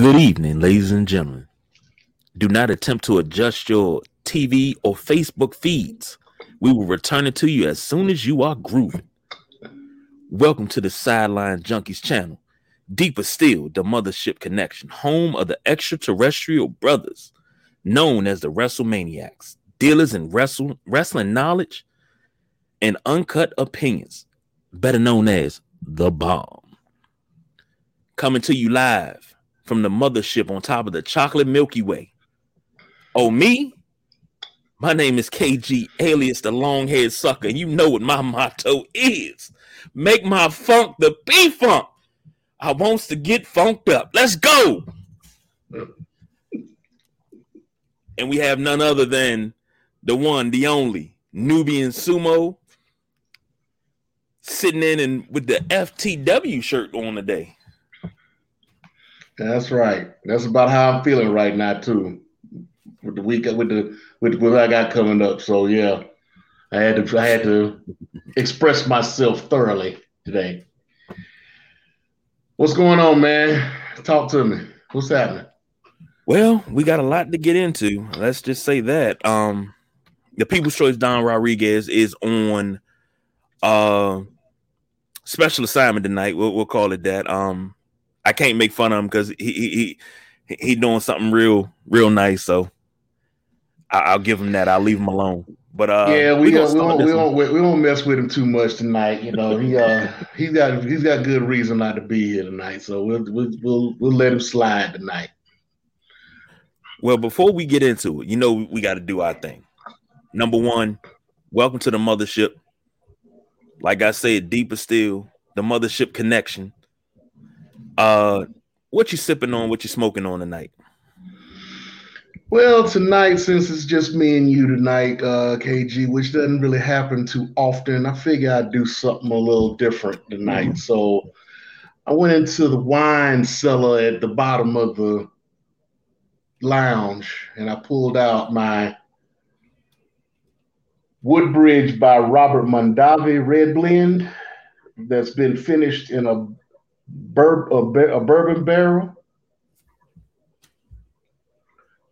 Good evening, ladies and gentlemen. Do not attempt to adjust your TV or Facebook feeds. We will return it to you as soon as you are grooving. Welcome to the Sideline Junkies channel. Deeper still, the mothership connection, home of the extraterrestrial brothers, known as the WrestleManiacs, dealers in wrestle, wrestling knowledge and uncut opinions, better known as the bomb. Coming to you live from the mothership on top of the chocolate Milky Way. Oh, me? My name is KG, alias the long haired sucker, and you know what my motto is make my funk the B funk. I wants to get funked up. Let's go. And we have none other than the one, the only Nubian Sumo sitting in and with the FTW shirt on today. That's right. That's about how I'm feeling right now too. With the week with the with what I got coming up. So yeah, I had to I had to express myself thoroughly today. What's going on, man? Talk to me. What's happening? Well, we got a lot to get into. Let's just say that. Um the People's Choice Don Rodriguez is on uh special assignment tonight. We'll, we'll call it that. Um I can't make fun of him because he he he he doing something real real nice. So I, will give him that. I'll leave him alone. But uh, yeah, we, we, uh, we don't we don't we don't mess with him too much tonight. You know, he uh he's got he's got good reason not to be here tonight. So we'll we'll we'll, we'll let him slide tonight. Well, before we get into it, you know we got to do our thing. Number one, welcome to the mothership. Like I said, deeper still, the mothership connection. Uh, what you sipping on? What you smoking on tonight? Well, tonight, since it's just me and you tonight, uh, KG, which doesn't really happen too often, I figure I'd do something a little different tonight. Mm-hmm. So I went into the wine cellar at the bottom of the lounge and I pulled out my Woodbridge by Robert Mondavi Red Blend that's been finished in a bur- a, a bourbon barrel.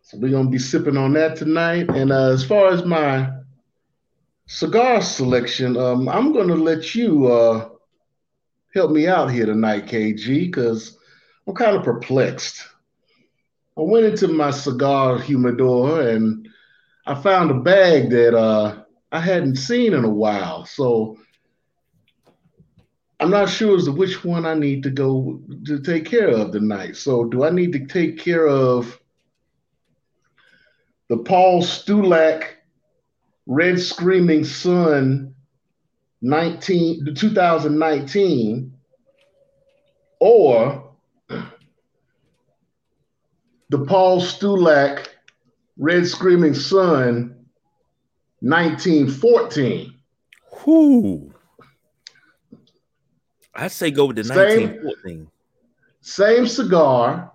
So we're gonna be sipping on that tonight. And uh, as far as my cigar selection, um, I'm gonna let you uh, help me out here tonight, KG, because I'm kind of perplexed. I went into my cigar humidor and I found a bag that uh, I hadn't seen in a while. So I'm not sure as to which one I need to go to take care of tonight. So, do I need to take care of the Paul Stulac Red Screaming Sun 19 2019 or the Paul Stulac Red Screaming Sun 1914? Whoo. I say go with the same, 1914. Same cigar,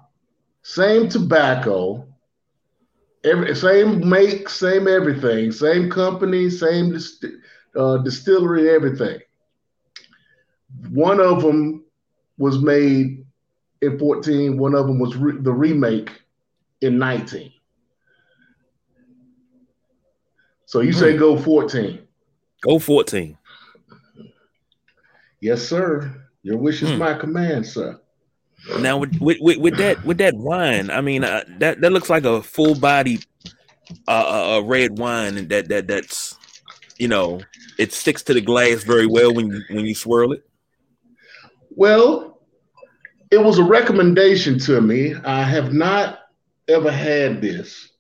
same tobacco, every same make, same everything, same company, same dist- uh, distillery, everything. One of them was made in 14. One of them was re- the remake in 19. So you say hmm. go 14. Go 14. Yes, sir. Your wish is hmm. my command, sir. Now with, with, with, that with that wine, I mean uh, that that looks like a full body uh, uh, red wine that that that's you know it sticks to the glass very well when you when you swirl it. Well, it was a recommendation to me. I have not ever had this.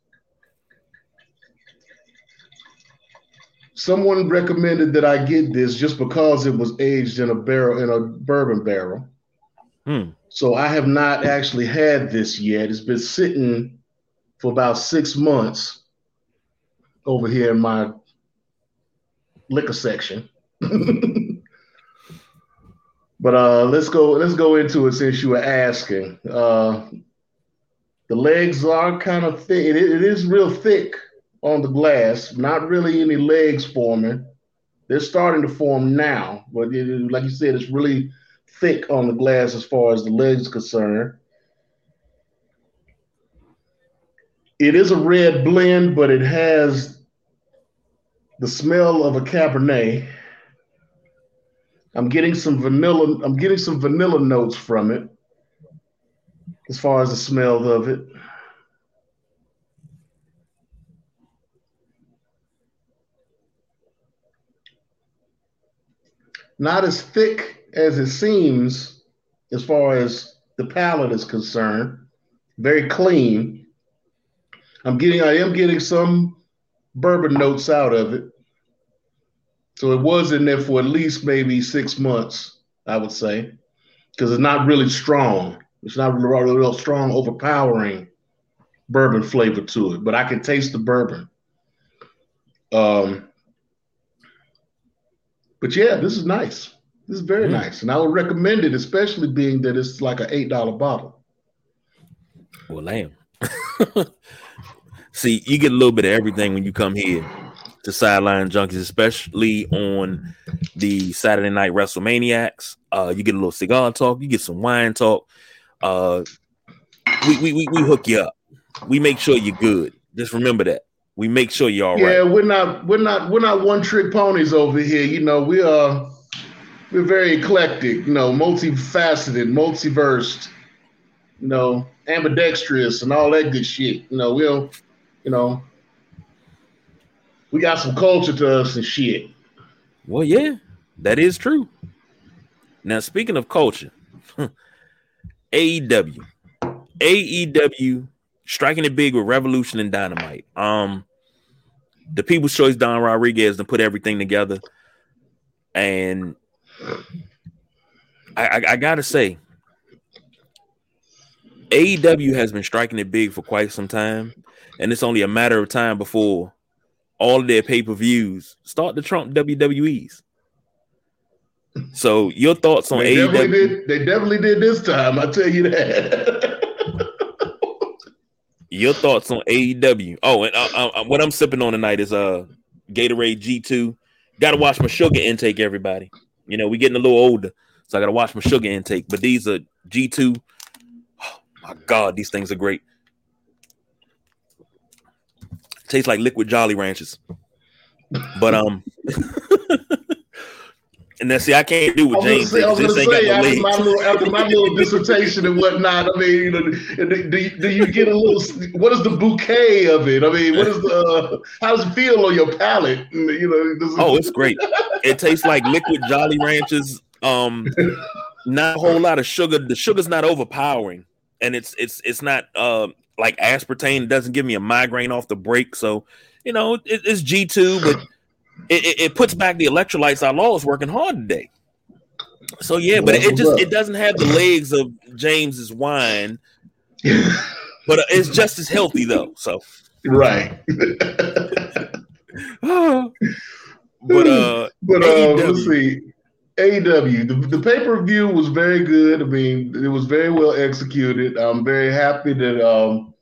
Someone recommended that I get this just because it was aged in a barrel in a bourbon barrel. Hmm. So I have not actually had this yet. It's been sitting for about six months over here in my liquor section. but uh, let's go. Let's go into it since you were asking. Uh, the legs are kind of thick. It, it is real thick on the glass, not really any legs forming. They're starting to form now, but it, like you said, it's really thick on the glass as far as the legs concerned. It is a red blend, but it has the smell of a Cabernet. I'm getting some vanilla. I'm getting some vanilla notes from it, as far as the smell of it. Not as thick as it seems, as far as the palate is concerned. Very clean. I'm getting. I am getting some bourbon notes out of it. So it was in there for at least maybe six months, I would say, because it's not really strong. It's not really real strong, overpowering bourbon flavor to it, but I can taste the bourbon. Um, but yeah, this is nice. This is very mm. nice, and I would recommend it, especially being that it's like an eight dollar bottle. Well, lamb. See, you get a little bit of everything when you come here to Sideline Junkies, especially on the Saturday Night WrestleManiacs. Uh, you get a little cigar talk, you get some wine talk. Uh, we, we, we, we hook you up. We make sure you're good. Just remember that. We make sure you're all yeah, right. we're not we're not we're not one trick ponies over here. You know, we are we're very eclectic, you know, multifaceted, multiversed, you know, ambidextrous and all that good shit. You know, we'll, you know, we got some culture to us and shit. Well, yeah, that is true. Now, speaking of culture, AEW, AEW striking it big with Revolution and Dynamite. Um, the People's Choice Don Rodriguez to put everything together, and I, I, I gotta say, AEW has been striking it big for quite some time, and it's only a matter of time before all of their pay per views start to trump WWE's. So your thoughts on they AEW? Definitely did, they definitely did this time. I tell you that. your thoughts on AEW? Oh, and uh, uh, what I'm sipping on tonight is uh Gatorade G2. Got to watch my sugar intake, everybody. You know we're getting a little older, so I got to watch my sugar intake. But these are G2. Oh my God, these things are great. Tastes like liquid Jolly Ranchers. But um, and then see, I can't do what James. Say, I was gonna say after my, little, after my little dissertation and whatnot. I mean, you know, do you, do you get a little? What is the bouquet of it? I mean, what is the? How does it feel on your palate? You know, it, oh, it's great. It tastes like liquid Jolly Ranchers. Um, not a whole lot of sugar. The sugar's not overpowering, and it's it's it's not um like aspartame doesn't give me a migraine off the break. So, you know, it, it's G2, but it, it, it, puts back the electrolytes. Our law is working hard today. So yeah, but it, it just it doesn't have the legs of James's wine, but it's just as healthy though. So right. but uh, but uh, let's see. AEW, the, the pay per view was very good. I mean, it was very well executed. I'm very happy that um,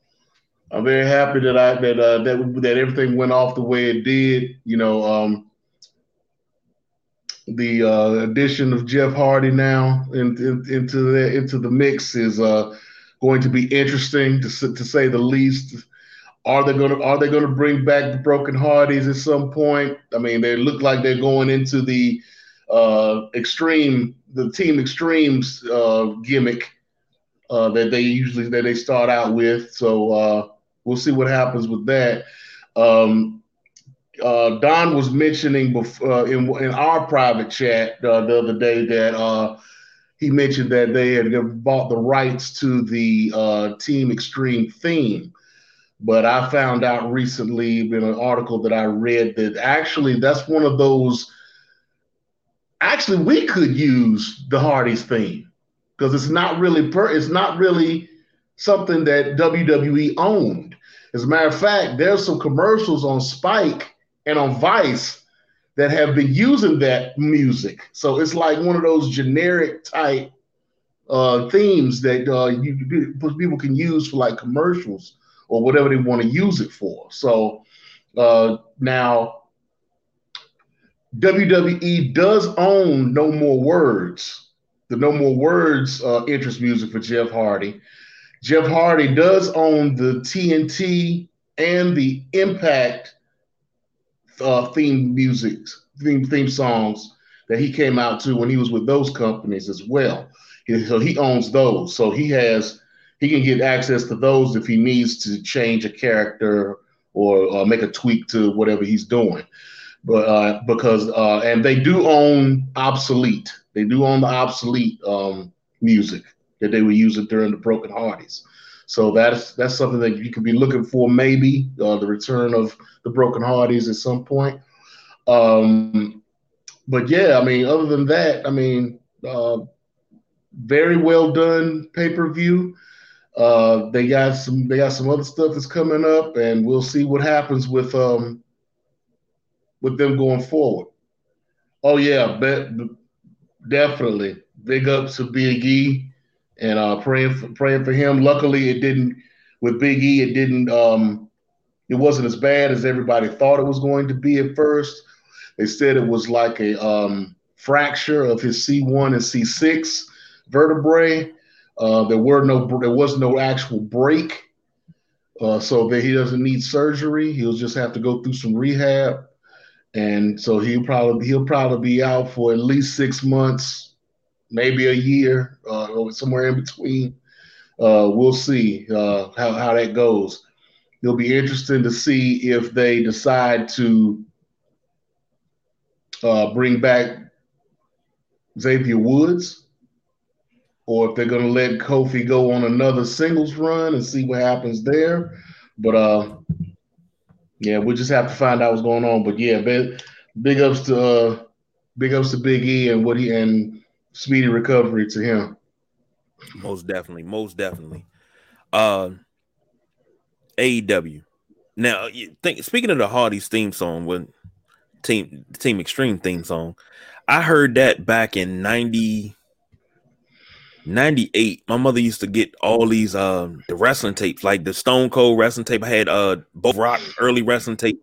I'm very happy that I that uh, that that everything went off the way it did. You know, um, the uh, addition of Jeff Hardy now in, in, into the into the mix is uh, going to be interesting to to say the least. Are they gonna Are they gonna bring back the Broken Hardys at some point? I mean, they look like they're going into the uh, extreme, the team extremes uh, gimmick uh, that they usually that they start out with. So uh, we'll see what happens with that. Um, uh, Don was mentioning before, uh, in in our private chat the other day that he mentioned that they had bought the rights to the Team Extreme theme. But I found out recently in an article that I read that actually that's one of those actually we could use the Hardy's theme because it's not really per, it's not really something that WWE owned. As a matter of fact, there's some commercials on Spike and on Vice that have been using that music. So it's like one of those generic type uh, themes that uh, you, people can use for like commercials or whatever they want to use it for. So uh, now WWE does own No More Words, the No More Words uh, interest music for Jeff Hardy. Jeff Hardy does own the TNT and the Impact uh, theme music, theme theme songs that he came out to when he was with those companies as well. So he owns those. So he has he can get access to those if he needs to change a character or uh, make a tweak to whatever he's doing. But uh, because uh, and they do own obsolete. They do own the obsolete um, music that they were using during the Broken Hardys. So that's that's something that you could be looking for, maybe uh, the return of the Broken Hardys at some point. Um, but yeah, I mean, other than that, I mean, uh, very well done pay per view. Uh, they got some they got some other stuff that's coming up, and we'll see what happens with um with them going forward. Oh yeah, definitely. Big ups to Big E and uh, praying for, praying for him. Luckily, it didn't with Big E. It didn't. Um, it wasn't as bad as everybody thought it was going to be at first. They said it was like a um, fracture of his C1 and C6 vertebrae. Uh, there were no, there was no actual break, uh, so that he doesn't need surgery. He'll just have to go through some rehab, and so he'll probably he'll probably be out for at least six months, maybe a year, uh, or somewhere in between. Uh, we'll see uh, how how that goes. It'll be interesting to see if they decide to uh, bring back Xavier Woods or if they're going to let Kofi go on another singles run and see what happens there. But uh, yeah, we'll just have to find out what's going on. But yeah, big, big ups to uh, big ups to Big E and what he and speedy recovery to him. Most definitely, most definitely. Uh, AEW. Now, think speaking of the Hardy's theme song, when Team Team Extreme theme song, I heard that back in 90 98 my mother used to get all these um the wrestling tapes like the stone cold wrestling tape i had uh both rock early wrestling tape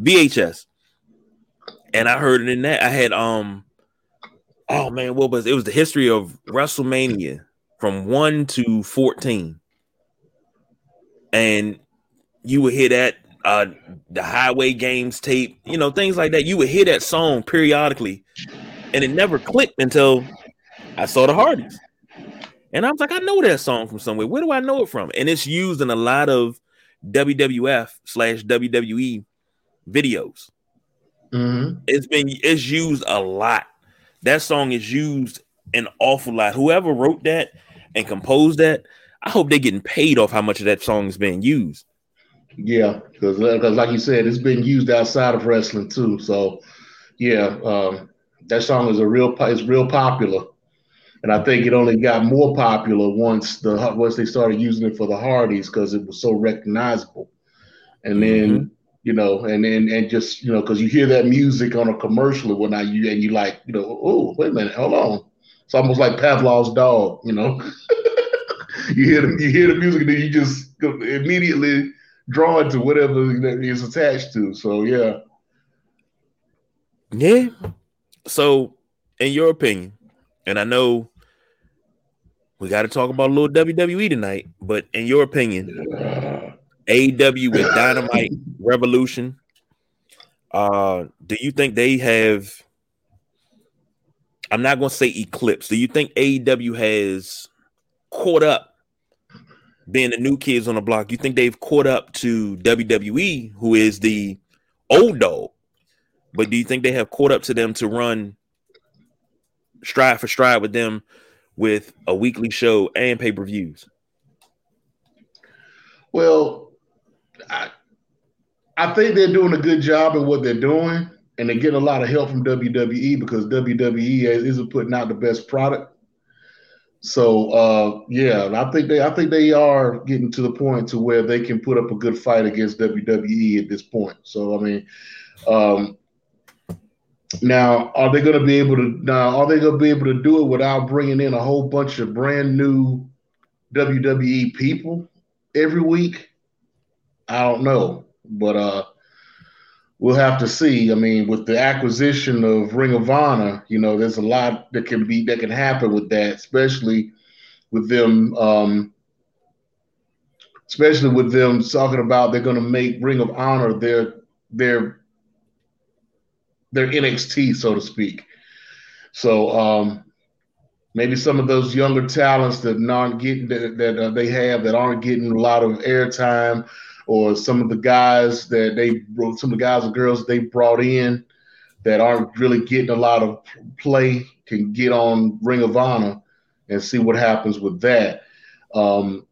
vhs and i heard it in that i had um oh man what was it was the history of wrestlemania from 1 to 14 and you would hear that uh the highway games tape you know things like that you would hear that song periodically and it never clicked until i saw the hardys and I was like, I know that song from somewhere. Where do I know it from? And it's used in a lot of WWF slash WWE videos. Mm-hmm. It's been it's used a lot. That song is used an awful lot. Whoever wrote that and composed that, I hope they're getting paid off how much of that song is being used. Yeah, because like you said, it's been used outside of wrestling too. So yeah, um, that song is a real is real popular and I think it only got more popular once the once they started using it for the Hardys because it was so recognizable. And then mm-hmm. You know, and then and just you know, because you hear that music on a commercial or whatnot, you and you like, you know, oh wait a minute, hold on. It's almost like Pavlov's dog, you know. you hear the you hear the music, and then you just immediately draw to whatever that is attached to. So yeah. Yeah. So, in your opinion, and I know we got to talk about a little WWE tonight. But in your opinion, AEW with Dynamite Revolution, uh, do you think they have? I'm not going to say eclipse. Do you think AEW has caught up? Being the new kids on the block, you think they've caught up to WWE, who is the old dog? But do you think they have caught up to them to run stride for stride with them with a weekly show and pay per views? Well, I, I think they're doing a good job at what they're doing, and they're getting a lot of help from WWE because WWE isn't putting out the best product. So uh, yeah, I think they I think they are getting to the point to where they can put up a good fight against WWE at this point. So I mean, um, now, are they going to be able to? Now, are they going to be able to do it without bringing in a whole bunch of brand new WWE people every week? I don't know, but uh, we'll have to see. I mean, with the acquisition of Ring of Honor, you know, there's a lot that can be that can happen with that, especially with them um, especially with them talking about they're going to make Ring of Honor their their their NXT, so to speak. So um, maybe some of those younger talents that aren't getting that, that uh, they have that aren't getting a lot of airtime, or some of the guys that they some of the guys and girls they brought in that aren't really getting a lot of play can get on Ring of Honor and see what happens with that. Um,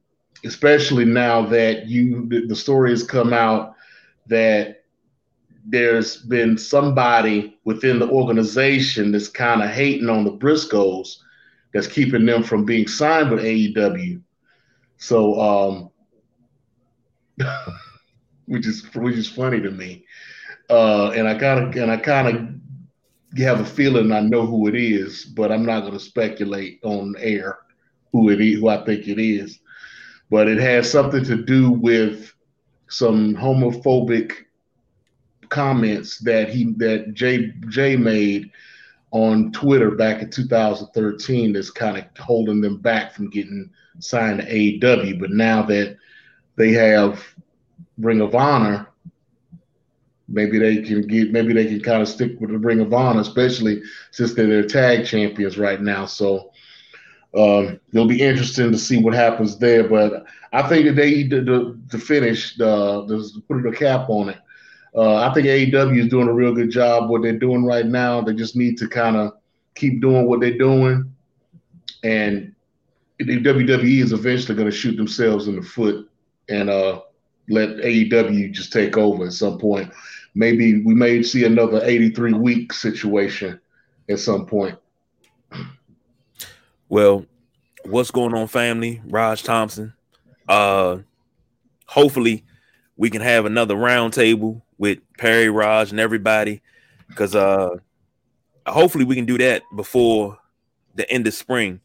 especially now that you the story has come out that there's been somebody within the organization that's kind of hating on the Briscoes that's keeping them from being signed with AEW. So um which is which is funny to me. Uh and I kind of and I kind of have a feeling I know who it is, but I'm not going to speculate on air who it is, who I think it is but it has something to do with some homophobic comments that he that Jay Jay made on Twitter back in 2013 that's kind of holding them back from getting signed to AEW. But now that they have Ring of Honor, maybe they can get maybe they can kind of stick with the Ring of Honor, especially since they're their tag champions right now. So um, it'll be interesting to see what happens there, but I think that they to, to, to finish the, the put a cap on it. Uh, I think AEW is doing a real good job what they're doing right now. They just need to kind of keep doing what they're doing, and the WWE is eventually going to shoot themselves in the foot and uh, let AEW just take over at some point. Maybe we may see another 83 week situation at some point. Well, what's going on, family? Raj Thompson. Uh hopefully we can have another roundtable with Perry, Raj, and everybody. Cause uh hopefully we can do that before the end of spring.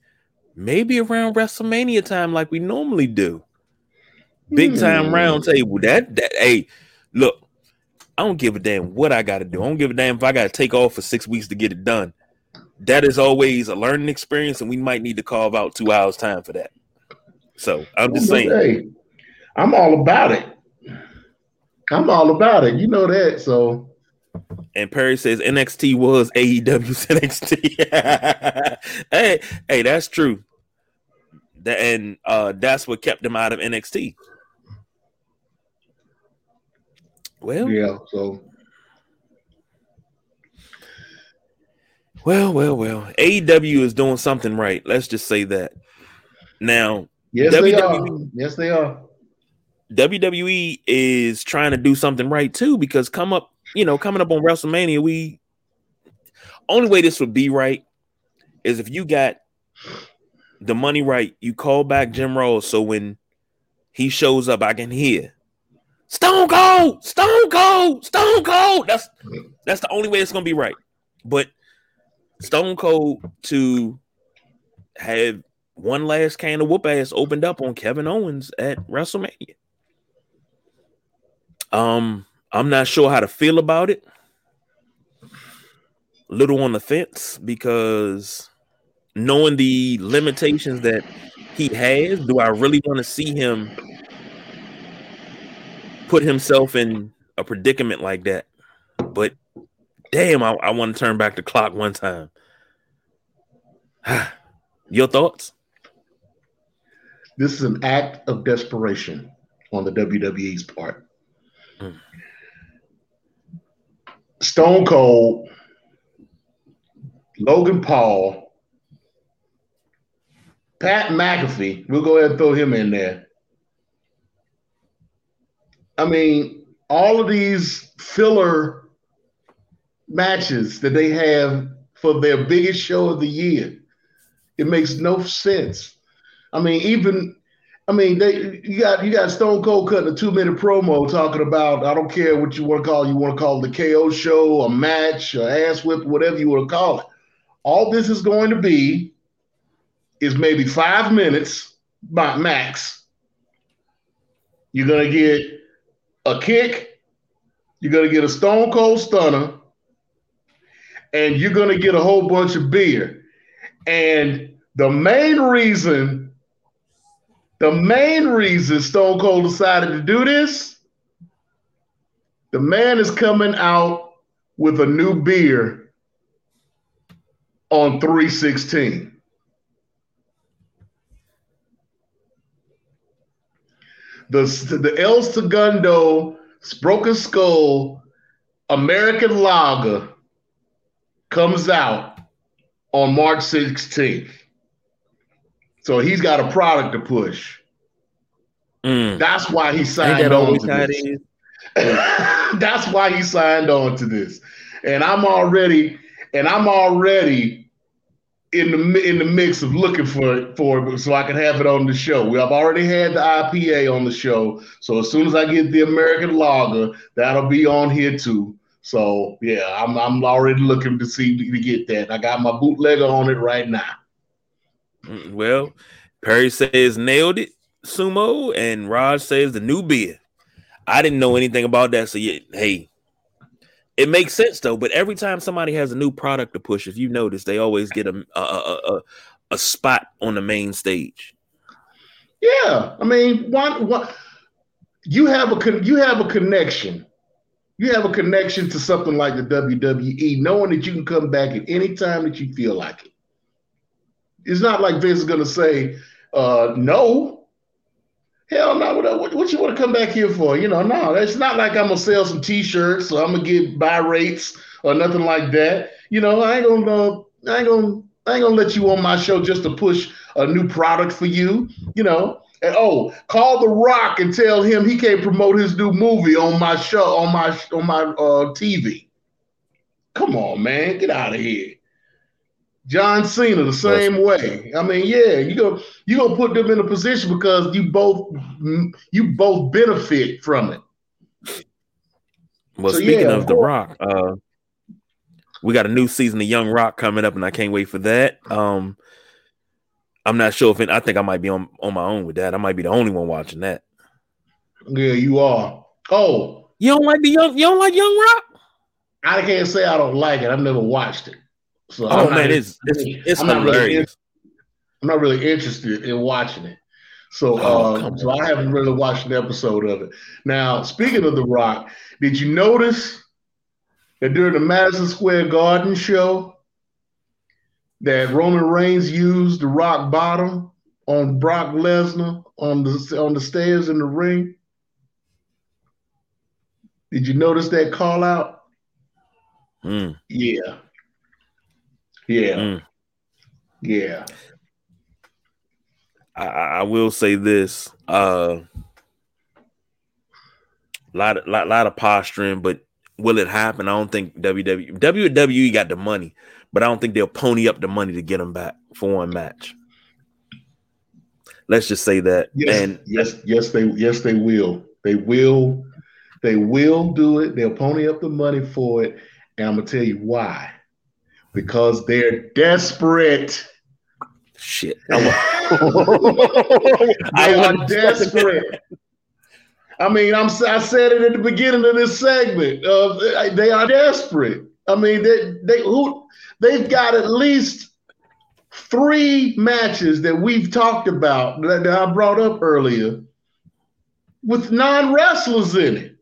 Maybe around WrestleMania time, like we normally do. Big time hmm. roundtable. That that hey, look, I don't give a damn what I gotta do. I don't give a damn if I gotta take off for six weeks to get it done that is always a learning experience, and we might need to carve out two hours time for that. So I'm just saying. Hey, I'm all about it. I'm all about it. You know that. So. And Perry says NXT was AEW's NXT. hey, hey, that's true. That and uh, that's what kept them out of NXT. Well, yeah. So Well, well, well. AEW is doing something right. Let's just say that. Now, yes, WWE, they are. Yes, they are. WWE is trying to do something right too because come up, you know, coming up on WrestleMania, we only way this would be right is if you got the money right, you call back Jim Ross so when he shows up, I can hear Stone Cold, Stone Cold, Stone Cold. That's that's the only way it's gonna be right. But Stone Cold to have one last can of whoop ass opened up on Kevin Owens at WrestleMania. Um, I'm not sure how to feel about it. Little on the fence because knowing the limitations that he has, do I really want to see him put himself in a predicament like that? But damn, I, I want to turn back the clock one time. Your thoughts? This is an act of desperation on the WWE's part. Mm. Stone Cold, Logan Paul, Pat McAfee, we'll go ahead and throw him in there. I mean, all of these filler matches that they have for their biggest show of the year. It makes no sense. I mean, even I mean, they you got you got Stone Cold cutting a two minute promo talking about I don't care what you want to call it, you want to call it the KO show, a match, a ass whip, whatever you want to call it. All this is going to be is maybe five minutes by max. You're gonna get a kick, you're gonna get a Stone Cold stunner, and you're going to get a whole bunch of beer. And the main reason The main reason Stone Cold decided to do this, the man is coming out with a new beer on 316. The, the El Segundo Broken Skull American Lager comes out on March 16th. So he's got a product to push. Mm. That's why he signed on to this. That's why he signed on to this. And I'm already, and I'm already in the in the mix of looking for it for it so I can have it on the show. We have already had the IPA on the show, so as soon as I get the American Lager, that'll be on here too. So yeah, I'm I'm already looking to see to get that. I got my bootlegger on it right now. Mm, well, Perry says nailed it, sumo, and Raj says the new beer. I didn't know anything about that, so yeah, hey, it makes sense though. But every time somebody has a new product to push, if you notice, they always get a a, a, a spot on the main stage. Yeah, I mean, one, one you have a you have a connection you have a connection to something like the WWE, knowing that you can come back at any time that you feel like it. It's not like Vince is going to say, uh, no. Hell no. What, what, you want to come back here for? You know, no. It's not like I'm to sell some t shirts or I'm to get buy rates or nothing like that. You know, I ain't going to, I ain't to, I ain't gonna let you on my show just to push a new product for you. You know, and oh, call The Rock and tell him he can't promote his new movie on my show on my on my uh, TV. Come on, man, get out of here. John Cena the same way. I mean, yeah, you go you gonna put them in a position because you both you both benefit from it. Well, so, speaking yeah, of The Rock, uh, we got a new season of Young Rock coming up, and I can't wait for that. Um, I'm not sure if it, I think I might be on on my own with that. I might be the only one watching that. Yeah, you are. Oh, you don't like the young? You don't like Young Rock? I can't say I don't like it. I've never watched it. So oh I'm man, it's it's, it's I'm hilarious. Not really, I'm not really interested in watching it. So, oh, uh, so I haven't really watched an episode of it. Now, speaking of The Rock, did you notice that during the Madison Square Garden show, that Roman Reigns used the rock bottom on Brock Lesnar on the on the stairs in the ring. Did you notice that call out? Mm. Yeah. Yeah. Mm. Yeah. I, I, will say this. Uh lot of lot, lot of posturing, but will it happen? I don't think WWE WWE got the money but I don't think they'll pony up the money to get him back for one match. Let's just say that. Yes, and yes, yes, they yes they will. They will. They will do it. They'll pony up the money for it, and I'm gonna tell you why. Because they're desperate. Shit. they are desperate. I mean, I'm I said it at the beginning of this segment. Uh, they are desperate. I mean, they they who They've got at least three matches that we've talked about that, that I brought up earlier with non wrestlers in it.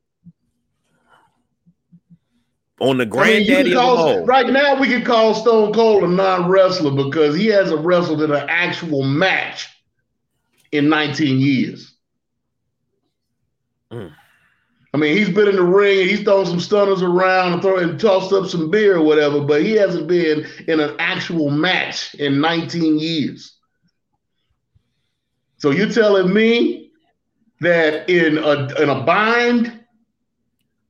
On the granddaddy I mean, call, Right now, we can call Stone Cold a non wrestler because he hasn't wrestled in an actual match in 19 years. Mm. I mean, he's been in the ring and he's thrown some stunners around and, throw, and tossed up some beer or whatever, but he hasn't been in an actual match in 19 years. So you're telling me that in a in a bind,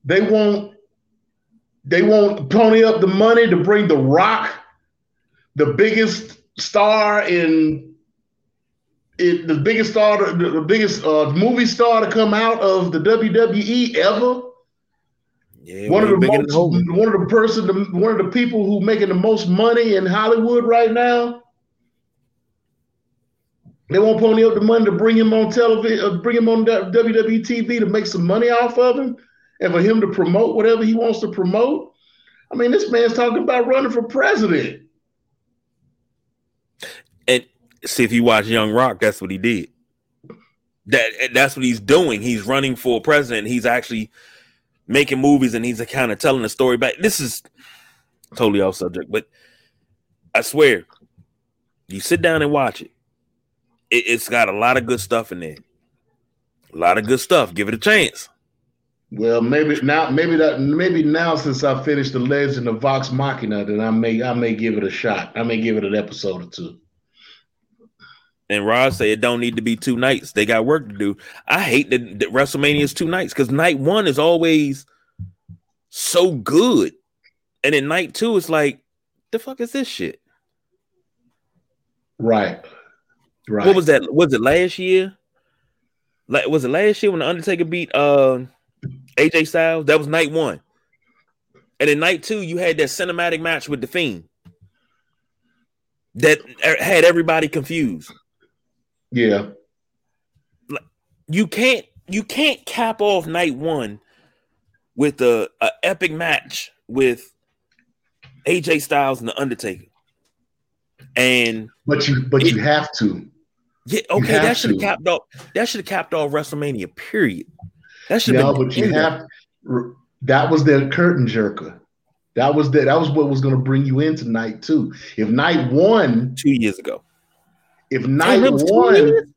they won't they won't pony up the money to bring the Rock, the biggest star in it, the biggest star, the, the biggest uh, movie star to come out of the WWE ever. Yeah, one of the most, one of the person, the, one of the people who making the most money in Hollywood right now. They won't pony up the money to bring him on television, uh, bring him on WWE TV to make some money off of him, and for him to promote whatever he wants to promote. I mean, this man's talking about running for president. And see if you watch Young Rock, that's what he did. That that's what he's doing. He's running for president. He's actually making movies and he's kind of telling the story back. This is totally off subject, but I swear, you sit down and watch it. it. It's got a lot of good stuff in there. A lot of good stuff. Give it a chance. Well, maybe now, maybe that, maybe now, since I finished the Legend of Vox Machina, then I may, I may give it a shot. I may give it an episode or two. And Rod said it don't need to be two nights. They got work to do. I hate that, that WrestleMania is two nights because night one is always so good, and then night two is like, the fuck is this shit? Right. Right. What was that? Was it last year? Like was it last year when the Undertaker beat uh AJ Styles? That was night one. And in night two, you had that cinematic match with the Fiend that er, had everybody confused. Yeah. You can't you can't cap off night one with a, a epic match with AJ Styles and the Undertaker. And but you but it, you have to. Yeah, okay, that should have capped off that should have capped off WrestleMania, period. That should have no, but you have that was their curtain jerker. That was the, that was what was going to bring you into night two. If night one two years ago, if night one,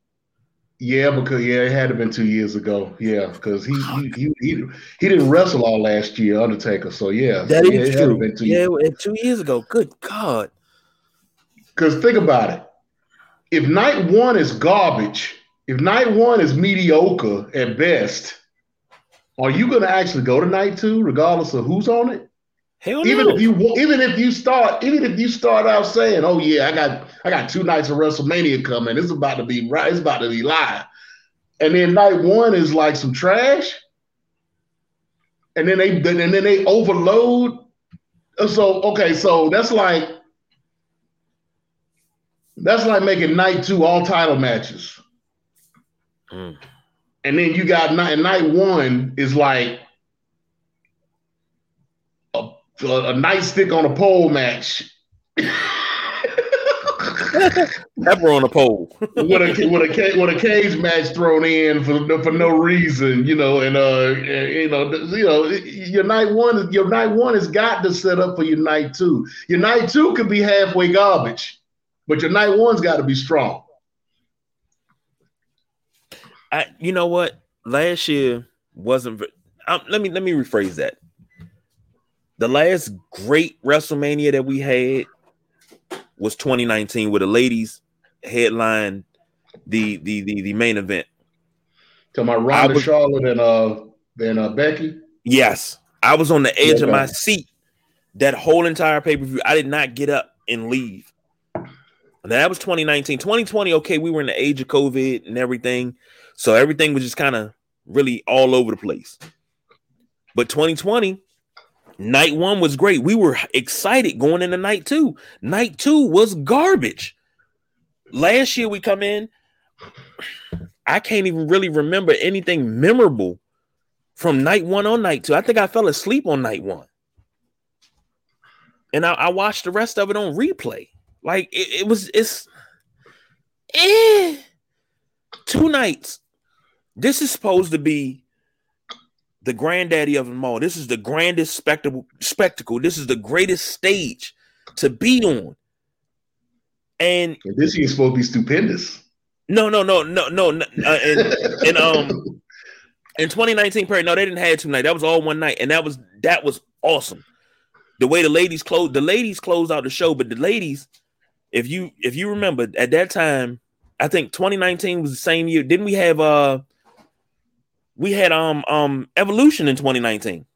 yeah, because yeah, it had to been two years ago. Yeah, because he, he, he he he didn't wrestle all last year, Undertaker. So yeah, that yeah, is true. Two yeah, years. two years ago. Good God. Because think about it. If night one is garbage, if night one is mediocre at best, are you going to actually go to night two, regardless of who's on it? Hell even no. if you even if you start even if you start out saying, "Oh yeah, I got I got two nights of WrestleMania coming. It's about to be right. It's about to be live," and then night one is like some trash, and then they and then they overload. So okay, so that's like that's like making night two all title matches. Mm. And then you got night night one is like a, a, a nightstick on a pole match. Pepper on a pole with a with a with a cage match thrown in for for no reason, you know, and uh, you know, you know, your night one, your night one has got to set up for your night two. Your night two could be halfway garbage. But your night one's got to be strong. I, you know what? Last year wasn't. Um, let me let me rephrase that. The last great WrestleMania that we had was 2019, where the ladies headline the the the, the main event. To my Ronda, was, Charlotte, and uh, and uh, Becky. Yes, I was on the edge yeah, of my seat that whole entire pay per view. I did not get up and leave. That was 2019. 2020, okay, we were in the age of COVID and everything. So everything was just kind of really all over the place. But 2020, night one was great. We were excited going into night two. Night two was garbage. Last year we come in, I can't even really remember anything memorable from night one on night two. I think I fell asleep on night one. And I, I watched the rest of it on replay. Like it, it was it's eh. two nights. This is supposed to be the granddaddy of them all. This is the grandest spectacle spectacle. This is the greatest stage to be on. And this is supposed to be stupendous. No, no, no, no, no. Uh, and, and um in 2019 period, no, they didn't have two nights. That was all one night, and that was that was awesome. The way the ladies closed, the ladies closed out the show, but the ladies if you if you remember at that time, I think 2019 was the same year. Didn't we have uh we had um um evolution in 2019.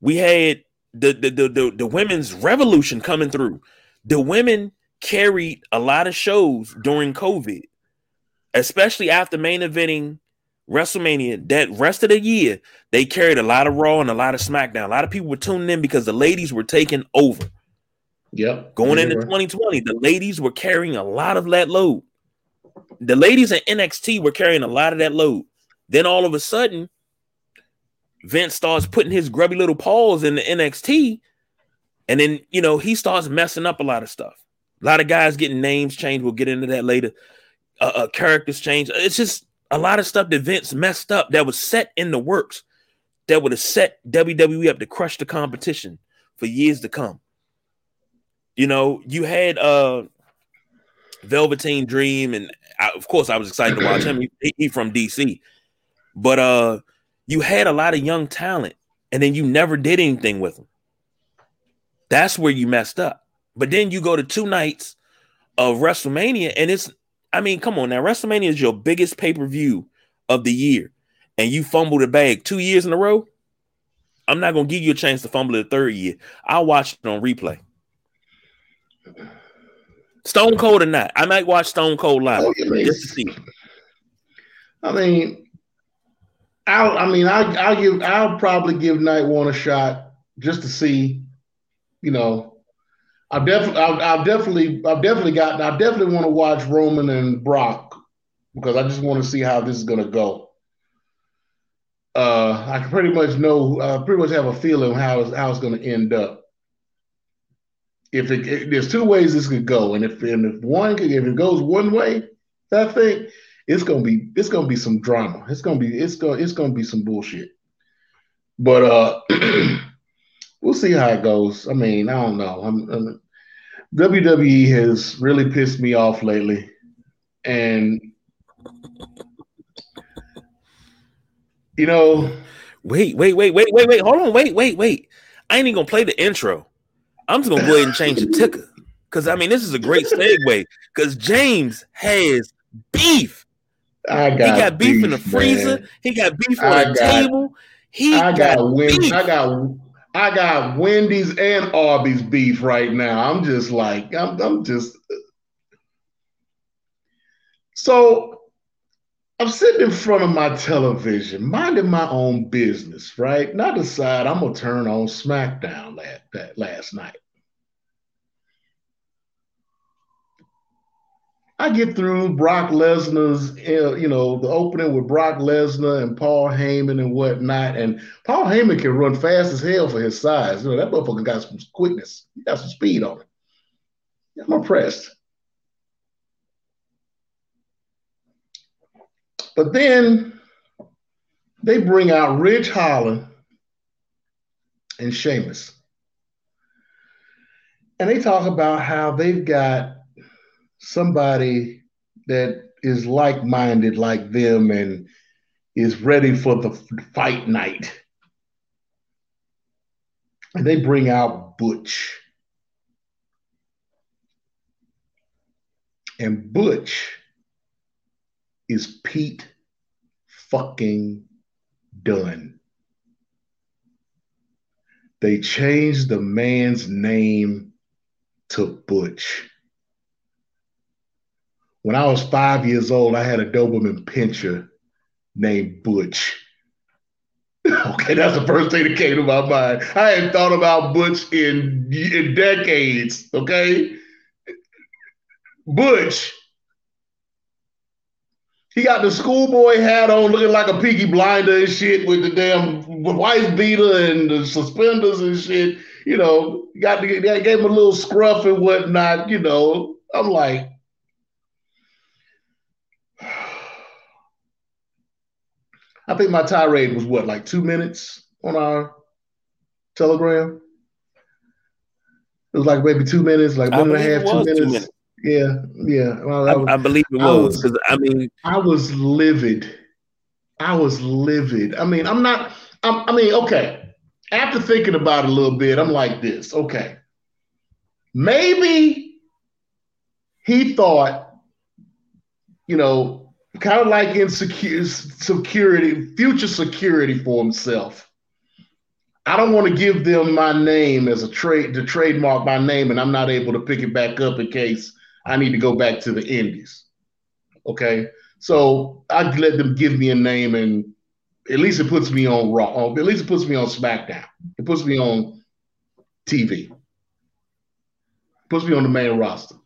We had the the the the, the women's revolution coming through. The women carried a lot of shows during COVID, especially after main eventing WrestleMania. That rest of the year, they carried a lot of Raw and a lot of SmackDown. A lot of people were tuning in because the ladies were taking over. Yep. Going into 2020, the ladies were carrying a lot of that load. The ladies in NXT were carrying a lot of that load. Then all of a sudden, Vince starts putting his grubby little paws in the NXT, and then you know he starts messing up a lot of stuff. A lot of guys getting names changed. We'll get into that later. uh, uh, characters changed. It's just a lot of stuff that Vince messed up that was set in the works that would have set WWE up to crush the competition for years to come. You know, you had uh Velveteen Dream, and I, of course, I was excited to watch him. He, he from DC, but uh, you had a lot of young talent, and then you never did anything with them. That's where you messed up. But then you go to two nights of WrestleMania, and it's I mean, come on now, WrestleMania is your biggest pay per view of the year, and you fumble the bag two years in a row. I'm not gonna give you a chance to fumble the third year. I'll watch it on replay. Stone Cold or not, I might watch Stone Cold live oh, just to see. I mean, I'll, I mean, I, I'll give, I'll probably give Night One a shot just to see, you know, I've definitely, I've, definitely, I've definitely got, I definitely want to watch Roman and Brock because I just want to see how this is to go. Uh, I can pretty much know, uh, pretty much have a feeling how it's, how it's to end up if it, it, there's two ways this could go, and if and if one if it goes one way, I think it's gonna be it's gonna be some drama. It's gonna be it's gonna it's gonna be some bullshit. But uh, we'll see how it goes. I mean, I don't know. I'm, I'm, WWE has really pissed me off lately, and you know. Wait, wait, wait, wait, wait, wait. Hold on, wait, wait, wait. I ain't even gonna play the intro. I'm just gonna go ahead and change the ticker because I mean this is a great segue because James has beef. I got he got beef, beef in the freezer. Man. He got beef on I the got, table. He I got, got beef. I got I got Wendy's and Arby's beef right now. I'm just like I'm I'm just so I'm sitting in front of my television, minding my own business, right? And I decide I'm gonna turn on SmackDown that, that last night. I get through Brock Lesnar's, uh, you know, the opening with Brock Lesnar and Paul Heyman and whatnot. And Paul Heyman can run fast as hell for his size. You know, that motherfucker got some quickness. He got some speed on him. I'm impressed. But then they bring out Ridge Holland and Sheamus. And they talk about how they've got somebody that is like minded like them and is ready for the fight night. And they bring out Butch. And Butch is Pete fucking Dunne. They changed the man's name to Butch. When I was five years old, I had a Doberman pinscher named Butch. okay, that's the first thing that came to my mind. I hadn't thought about Butch in, in decades, okay? Butch he got the schoolboy hat on, looking like a Peaky Blinder and shit, with the damn wife beater and the suspenders and shit. You know, got gave him a little scruff and whatnot. You know, I'm like, I think my tirade was what, like two minutes on our telegram. It was like maybe two minutes, like one and a half, two minutes. two minutes. Yeah, yeah. Well, I, was, I, believe it was because I, I, mean, I was livid. I was livid. I mean, I'm not. I'm, I mean, okay. After thinking about it a little bit, I'm like this. Okay, maybe he thought, you know, kind of like insecure security, future security for himself. I don't want to give them my name as a trade to trademark my name, and I'm not able to pick it back up in case I need to go back to the Indies. Okay. So I let them give me a name and at least it puts me on Raw. Uh, at least it puts me on SmackDown. It puts me on TV. It puts me on the main roster.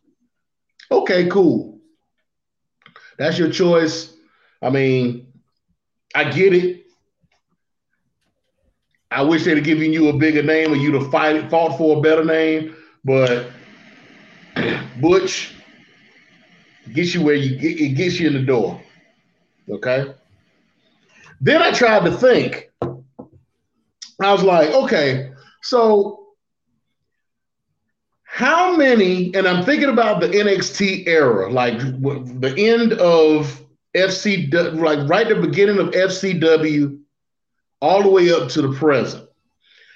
Okay, cool. That's your choice. I mean, I get it. I wish they'd have given you a bigger name or you'd have fight, fought for a better name, but Butch, gets you where you get it gets you in the door. Okay. Then I tried to think. I was like, okay, so how many, and I'm thinking about the NXT era, like the end of FC, like right the beginning of FCW, all the way up to the present.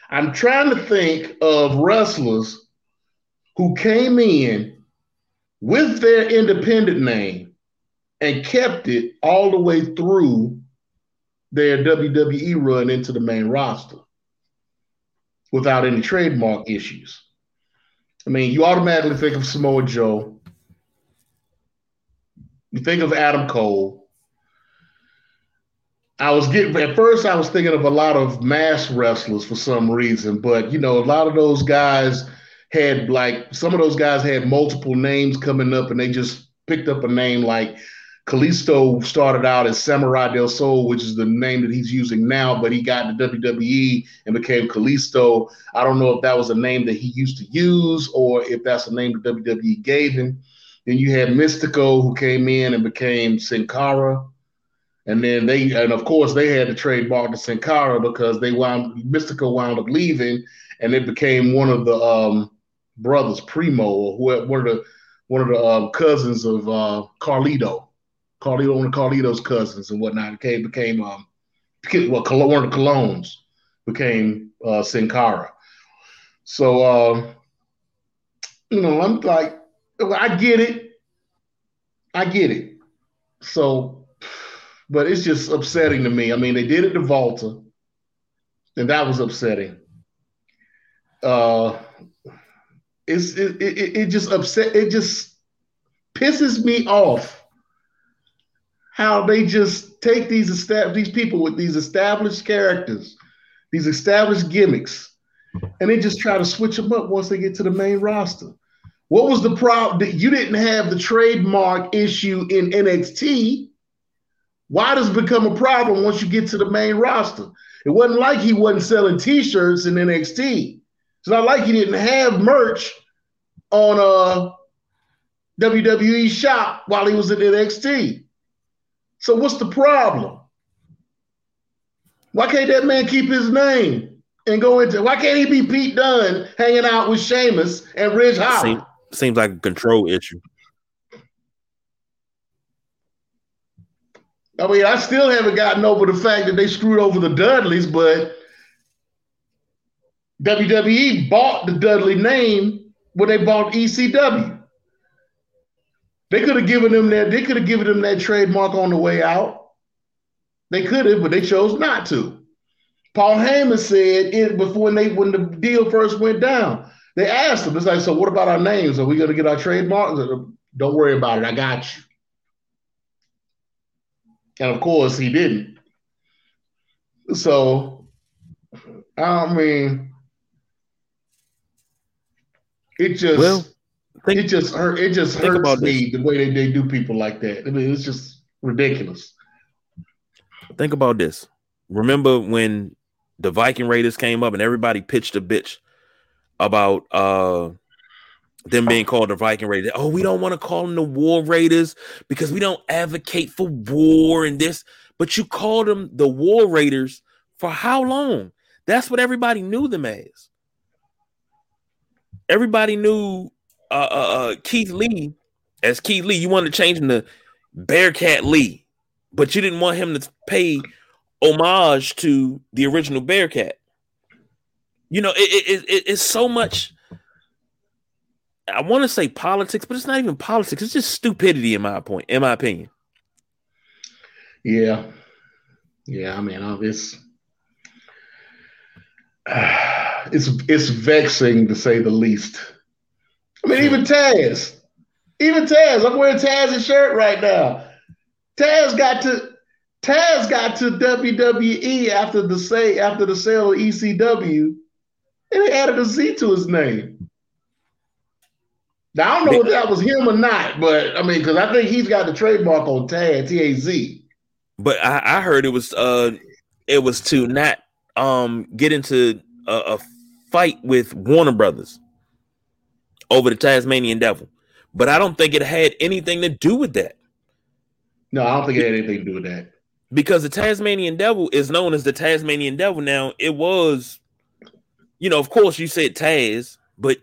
I'm trying to think of wrestlers who came in with their independent name and kept it all the way through their WWE run into the main roster without any trademark issues. I mean, you automatically think of Samoa Joe. You think of Adam Cole. I was getting at first I was thinking of a lot of mass wrestlers for some reason, but you know, a lot of those guys had like some of those guys had multiple names coming up and they just picked up a name like Kalisto started out as Samurai del Sol, which is the name that he's using now, but he got to WWE and became Kalisto. I don't know if that was a name that he used to use or if that's a name that WWE gave him. Then you had Mystico who came in and became Sin Cara. And then they, and of course, they had to trademark the Sin Cara because they wound Mystico wound up leaving, and it became one of the um, brothers, Primo, or one of the one of the uh, cousins of uh, Carlito. Carlito, of Carlito's cousins and whatnot, became became um, well, one of the Colones became uh, Sin Cara. So, uh, you know, I'm like, I get it, I get it. So, but it's just upsetting to me. I mean, they did it to Walter, and that was upsetting. Uh, it's it, it, it just upset. It just pisses me off how they just take these estab- these people with these established characters, these established gimmicks, and they just try to switch them up once they get to the main roster. What was the problem? You didn't have the trademark issue in NXT. Why does it become a problem once you get to the main roster? It wasn't like he wasn't selling T-shirts in NXT. It's not like he didn't have merch on a WWE shop while he was in NXT. So what's the problem? Why can't that man keep his name and go into? Why can't he be Pete Dunne hanging out with Sheamus and Ridge Holland? Seems, seems like a control issue. I mean, I still haven't gotten over the fact that they screwed over the Dudleys, but WWE bought the Dudley name when they bought ECW. They could have given them that. They could have given them that trademark on the way out. They could have, but they chose not to. Paul Heyman said it before they when the deal first went down. They asked him, it's like, so what about our names? Are we going to get our trademarks? Don't worry about it. I got you. And of course, he didn't. So, I mean, it just. Well, Think, it just hurt. It just hurts me this. the way they, they do people like that. I mean, it's just ridiculous. Think about this. Remember when the Viking Raiders came up and everybody pitched a bitch about uh them being called the Viking Raiders. Oh, we don't want to call them the War Raiders because we don't advocate for war and this. But you called them the War Raiders for how long? That's what everybody knew them as. Everybody knew uh, uh, uh, Keith Lee as Keith Lee. You wanted to change him to Bearcat Lee, but you didn't want him to pay homage to the original Bearcat. You know, it, it, it it's so much. I want to say politics, but it's not even politics. It's just stupidity, in my point, in my opinion. Yeah, yeah. I mean, it's it's it's vexing to say the least. I mean, even Taz, even Taz. I'm wearing Taz's shirt right now. Taz got to Taz got to WWE after the say after the sale of ECW, and they added a Z to his name. Now I don't know if that was him or not, but I mean, because I think he's got the trademark on Taz T A Z. But I, I, heard it was uh it was to not um get into a, a fight with Warner Brothers over the Tasmanian Devil but I don't think it had anything to do with that. No, I don't think it had anything to do with that. Because the Tasmanian Devil is known as the Tasmanian Devil now. It was, you know, of course you said Taz, but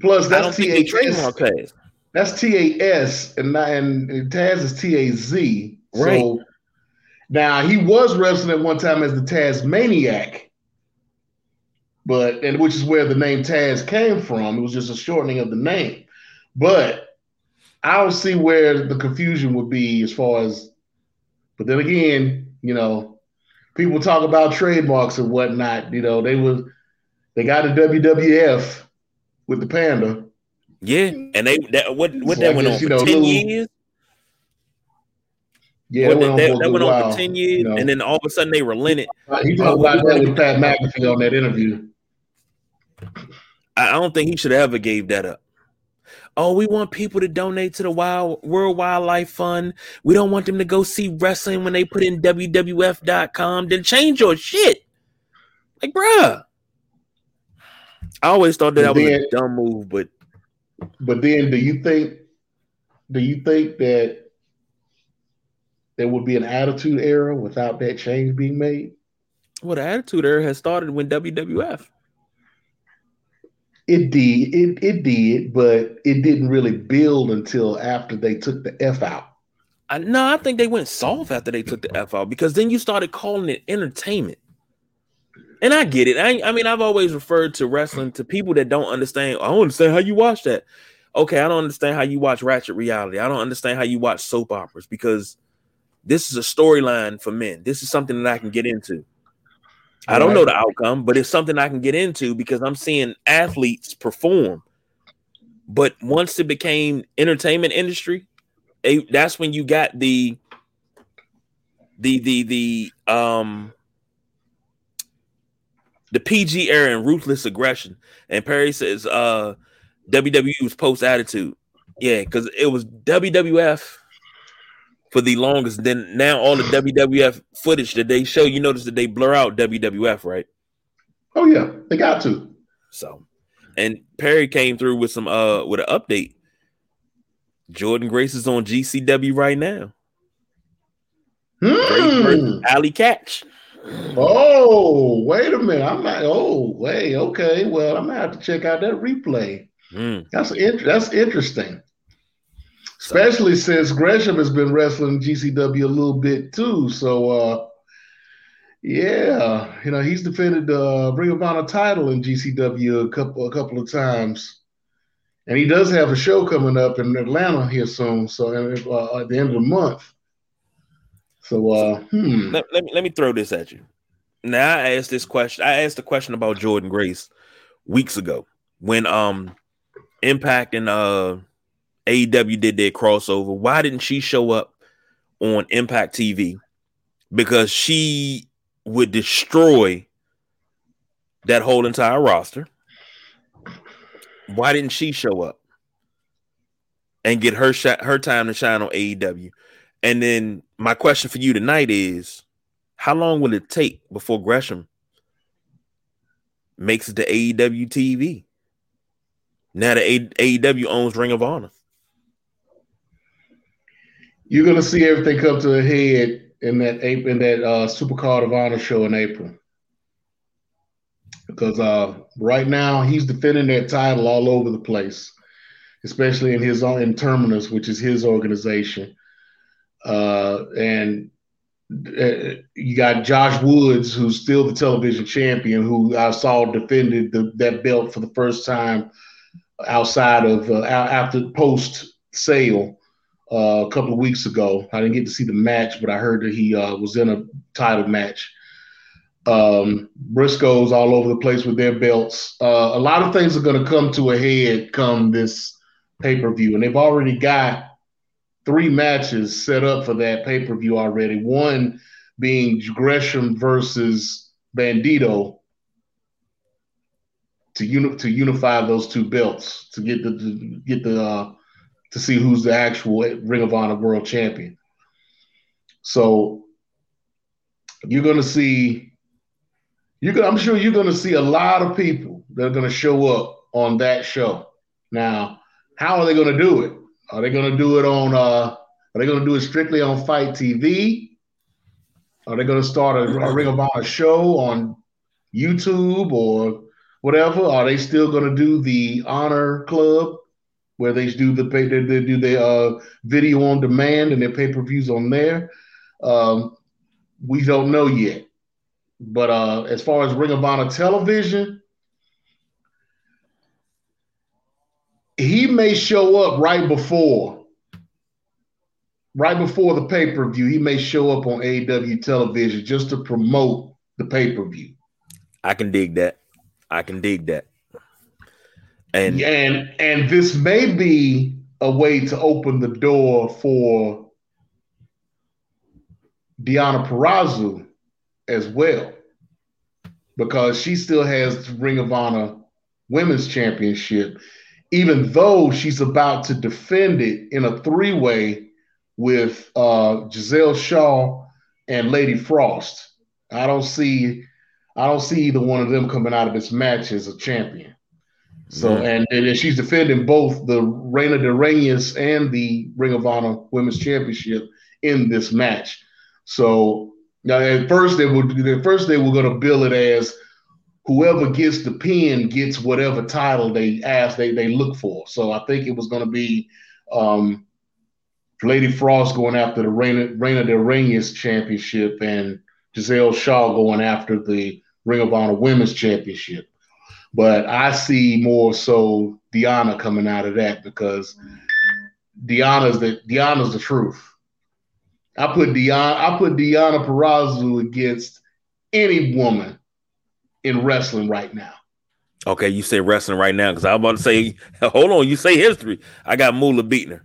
plus that's T A trademark Taz. That's T A S and and Taz is T A Z. Right. So now he was wrestling at one time as the Tasmaniac, but and which is where the name Taz came from. It was just a shortening of the name. But I don't see where the confusion would be as far as. But then again, you know, people talk about trademarks and whatnot. You know, they was they got a WWF with the panda. Yeah, and they that what what so that went guess, on for know, ten little, years. Yeah, that, went, that, that went on for ten years, you know. and then all of a sudden they relented. He talked about that with Pat McAfee on that interview. I don't think he should have ever gave that up. Oh, we want people to donate to the Wild World Wildlife Fund. We don't want them to go see wrestling when they put in WWF.com. Then change your shit. Like, bruh. I always thought that, that was a dumb move, but but then do you think do you think that there would be an attitude era without that change being made? Well, the attitude era has started when WWF. It did, it it did, but it didn't really build until after they took the F out. I, no, I think they went soft after they took the F out because then you started calling it entertainment. And I get it. I, I mean, I've always referred to wrestling to people that don't understand. I don't understand how you watch that. Okay, I don't understand how you watch Ratchet Reality. I don't understand how you watch soap operas because this is a storyline for men. This is something that I can get into. I don't know the outcome, but it's something I can get into because I'm seeing athletes perform. But once it became entertainment industry, that's when you got the the the the um the PG era and ruthless aggression. And Perry says uh WWE was post attitude. Yeah, because it was WWF for the longest. Then now all the WWF footage that they show, you notice that they blur out WWF, right? Oh yeah, they got to. So, and Perry came through with some uh with an update. Jordynne Grace is on GCW right now. Hmm. Allie Katch. Oh, wait a minute. I'm not. Oh, wait. Okay. Well, I'm gonna have to check out that replay. Mm. That's that's interesting especially since Gresham has been wrestling GCW a little bit too. So, uh, yeah, you know he's defended the uh, Ring of Honor title in GCW a couple a couple of times, and he does have a show coming up in Atlanta here soon. So uh, at the end of the month. So, uh, hmm. let, let, me let me throw this at you. Now I asked this question. I asked a question about Jordynne Grace weeks ago when um Impact and uh AEW did their crossover. Why didn't she show up on Impact TV? Because she would destroy that whole entire roster. Why didn't she show up and get her shot, her time to shine on AEW? And then my question for you tonight is, how long will it take before Gresham makes it to AEW TV? Now the AEW owns Ring of Honor you're gonna see everything come to a head in that in that uh, Supercard of Honor show in April. Because uh, right now he's defending that title all over the place, especially in his own in Terminus, which is his organization. Uh, and uh, you got Josh Woods, who's still the television champion, who I saw defended the, that belt for the first time outside of uh, after post sale uh, a couple of weeks ago. I didn't get to see the match, but I heard that he uh, was in a title match. Um, Briscoes all over the place with their belts. Uh, a lot of things are going to come to a head come this pay per view, and they've already got three matches set up for that pay per view already. One being Gresham versus Bandito to uni- to unify those two belts to get the to get the uh, to see who's the actual Ring of Honor World Champion. So you're going to see, you're gonna, I'm sure you're going to see a lot of people that are going to show up on that show. Now, how are they going to do it? Are they going to do it on? Uh, are they going to do it strictly on FITE TV? Are they going to start a, a Ring of Honor show on YouTube or whatever? Are they still going to do the Honor Club where they do the pay, they, they do the uh, video on demand and their pay per views on there? Um, we don't know yet. But uh, as far as Ring of Honor television, he may show up right before, right before the pay per view. He may show up on AEW television just to promote the pay per view. I can dig that. I can dig that. And and and this may be a way to open the door for Deonna Purrazzo as well, because she still has Ring of Honor Women's Championship, even though she's about to defend it in a three way with uh, Giselle Shaw and Lady Frost. I don't see, I don't see either one of them coming out of this match as a champion. So and, and she's defending both the Reina de Reinas and the Ring of Honor Women's Championship in this match. So now at first they would at first they were going to bill it as whoever gets the pin gets whatever title they ask they they look for. So I think it was going to be um, Lady Frost going after the Reina, Reina de Reinas championship and Giselle Shaw going after the Ring of Honor Women's Championship. But I see more so Deonna coming out of that because Deonna's the Deonna's the truth. I put Deonna, I put Deonna Purrazzo against any woman in wrestling right now. Okay, you say wrestling right now because I'm about to say, hold on, you say history. I got Moolah beating her.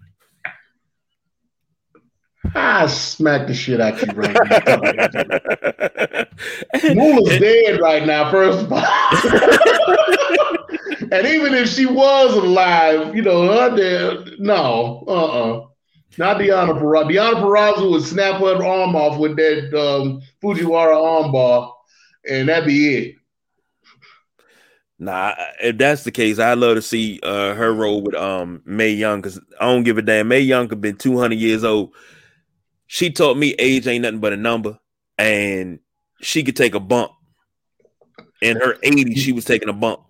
I smack the shit out of you right now. Moolah's dead right now, first of all. and even if she was alive, you know, her dead, no, uh-uh. Not Deonna Purrazzo. Deonna Purrazzo would snap her arm off with that um, Fujiwara armbar, and that'd be it. Nah, if that's the case, I'd love to see uh, her roll with um Mae Young because I don't give a damn. Mae Young could been 200 years old. She taught me age ain't nothing but a number, and she could take a bump. In her 80s, she was taking a bump.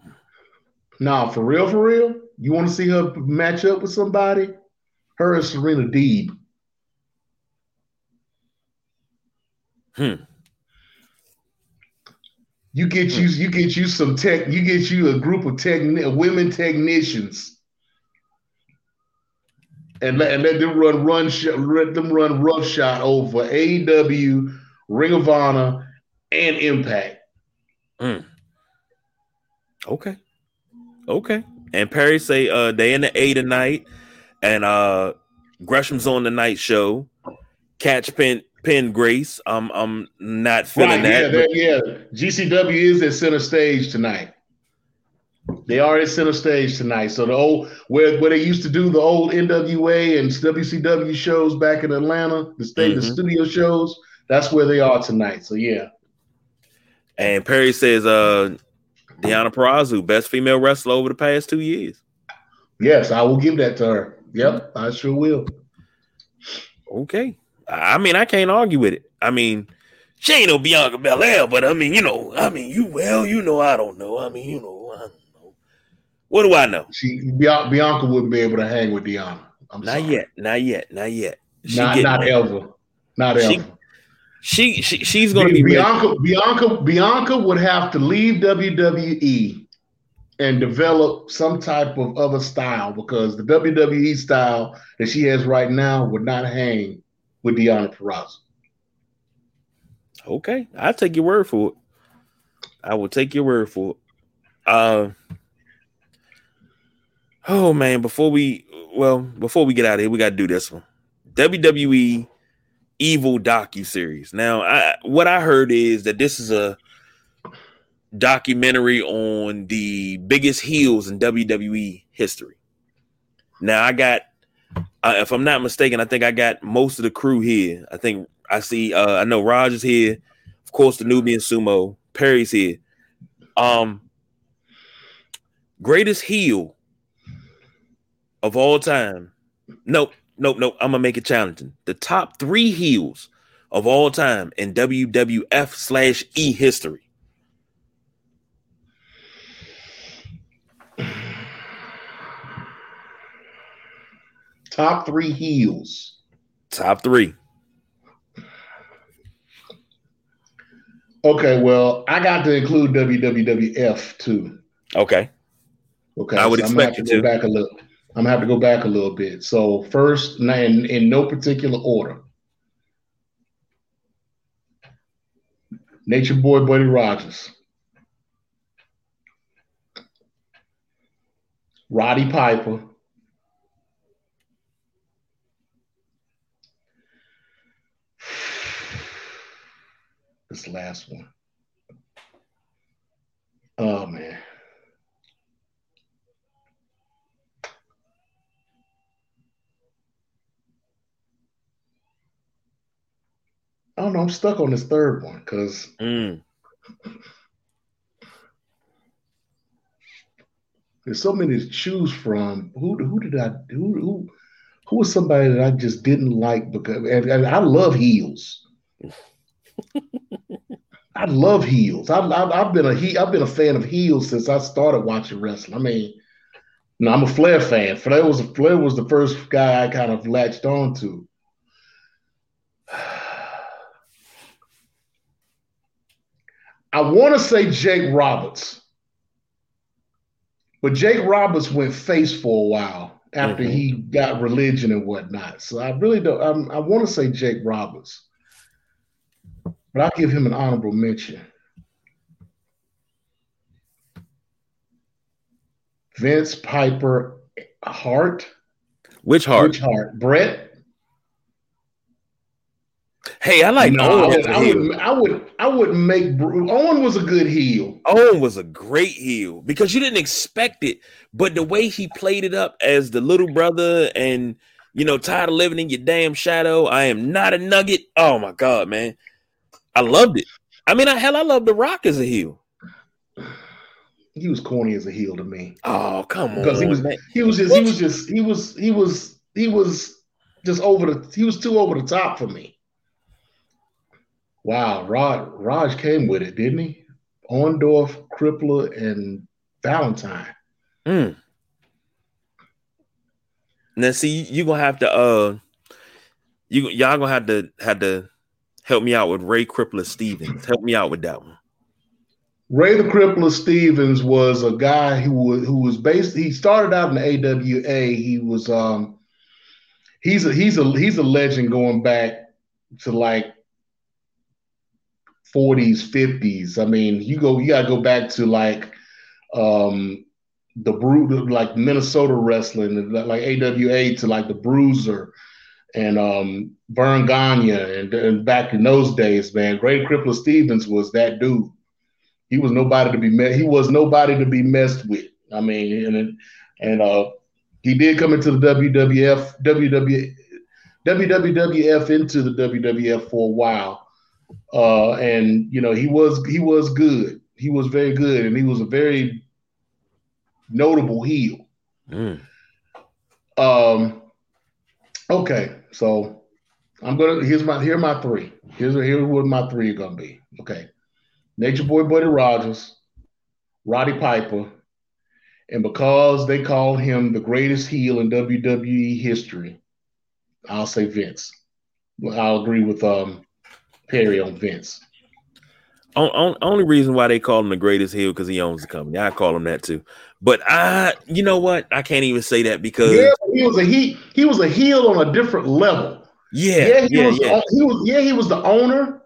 Nah, for real, for real. You want to see her match up with somebody? Her and Serena Deeb. Hmm. You get you you get you some tech. You get you a group of tech women technicians, and let, and let them run run let them run rough shot over AEW, Ring of Honor, and Impact. Mm. Okay, okay. And Perry say uh they in the A tonight and uh Gresham's on the night show. Catch Pen Pen Grace. I'm I'm not feeling right, that. Yeah, but... yeah. GCW is at center stage tonight. They are at center stage tonight. So the old where where they used to do the old NWA and WCW shows back in Atlanta, the state mm-hmm. the studio shows, that's where they are tonight. So yeah. And Perry says uh Deonna Purrazzo, best female wrestler over the past two years. Yes, I will give that to her. Yep, I sure will. Okay. I mean, I can't argue with it. I mean, she ain't no Bianca Belair, but I mean, you know, I mean, you well, you know, I don't know. I mean, you know, I don't know. What do I know? She Bianca wouldn't be able to hang with Deonna. I'm not sorry. yet, not yet, not yet. She not not ever, not ever. She, she she she's going to be Bianca. Ready. Bianca Bianca would have to leave WWE and develop some type of other style because the WWE style that she has right now would not hang with Deonna Purrazzo. Okay, I'll take your word for it. I will take your word for it. Uh, oh man, before we well, before we get out of here, we got to do this one. WWE Evil docu series. Now, I, what I heard is that this is a documentary on the biggest heels in WWE history. Now I got, uh, if I'm not mistaken, I think I got most of the crew here. I think I see, uh, I know Rogers here, of course, the Nubian Sumo, Perry's here. Um, greatest heel of all time. Nope, nope, nope. I'm gonna make it challenging. The top three heels of all time in WWF slash E history. Top three heels. Top three. Okay, well, I got to include WWF too. Okay. Okay. I would so I'm expect gonna have you to go to. back a little. I'm gonna have to go back a little bit. So first, in, in no particular order. Nature Boy Buddy Rogers. Roddy Piper. This last one. Oh man. I don't know. I'm stuck on this third one because Mm. there's so many to choose from. Who who did I who who who was somebody that I just didn't like because and, and I love heels. I love heels. I, I, I've been a he. I've been a fan of heels since I started watching wrestling. I mean, no, I'm a Flair fan. Flair was Flair was the first guy I kind of latched on to. I want to say Jake Roberts, but Jake Roberts went face for a while after Mhm. he got religion and whatnot. So I really don't. I'm, I want to say Jake Roberts, but I'll give him an honorable mention. Vince Piper Hart, Which Hart? which Hart? Bret. Hey, I like No, Owen. I, as a I would. I would. I wouldn't make. Owen was a good heel. Owen was a great heel because you didn't expect it, but the way he played it up as the little brother and you know, tired of living in your damn shadow. I am not a nugget. Oh my god, man. I loved it. I mean, I hell, I love The Rock as a heel. He was corny as a heel to me. Oh, come on. Because he was man. he was just he was just he was he was he was just over the he was too over the top for me. Wow, Rod Raj came with it, didn't he? Orndorff, Crippler, and Valentine. Mm. Now, see, you gonna have to uh, you y'all gonna have to have to help me out with Ray Crippler Stevens. Help me out with that one. Ray the Crippler Stevens was a guy who was who was based. He started out in the AWA. He was um he's a he's a he's a legend going back to like 40s, 50s. I mean, you go you gotta go back to like um the bru like Minnesota wrestling, like AWA to like the Bruiser and um Verne Gagne and, and back in those days, man. Great Crippler Stevens was that dude he was nobody to be met. He was nobody to be messed with. I mean, and and uh, he did come into the WWF, WW, WWF into the WWF for a while, uh, and you know he was he was good. He was very good, and he was a very notable heel. Mm. Um, okay, so I'm gonna here's my here are my three. Here's here's what my three are gonna be. Okay. Nature Boy Buddy Rogers, Roddy Piper, and because they call him the greatest heel in WWE history, I'll say Vince. I'll agree with um, Perry on Vince. On, on, only reason why they call him the greatest heel because he owns the company. I call him that too. But I, you know what? I can't even say that because Yeah, he was a he he was a heel on a different level. yeah, Yeah, he yeah, was yeah. he was yeah, he was the owner,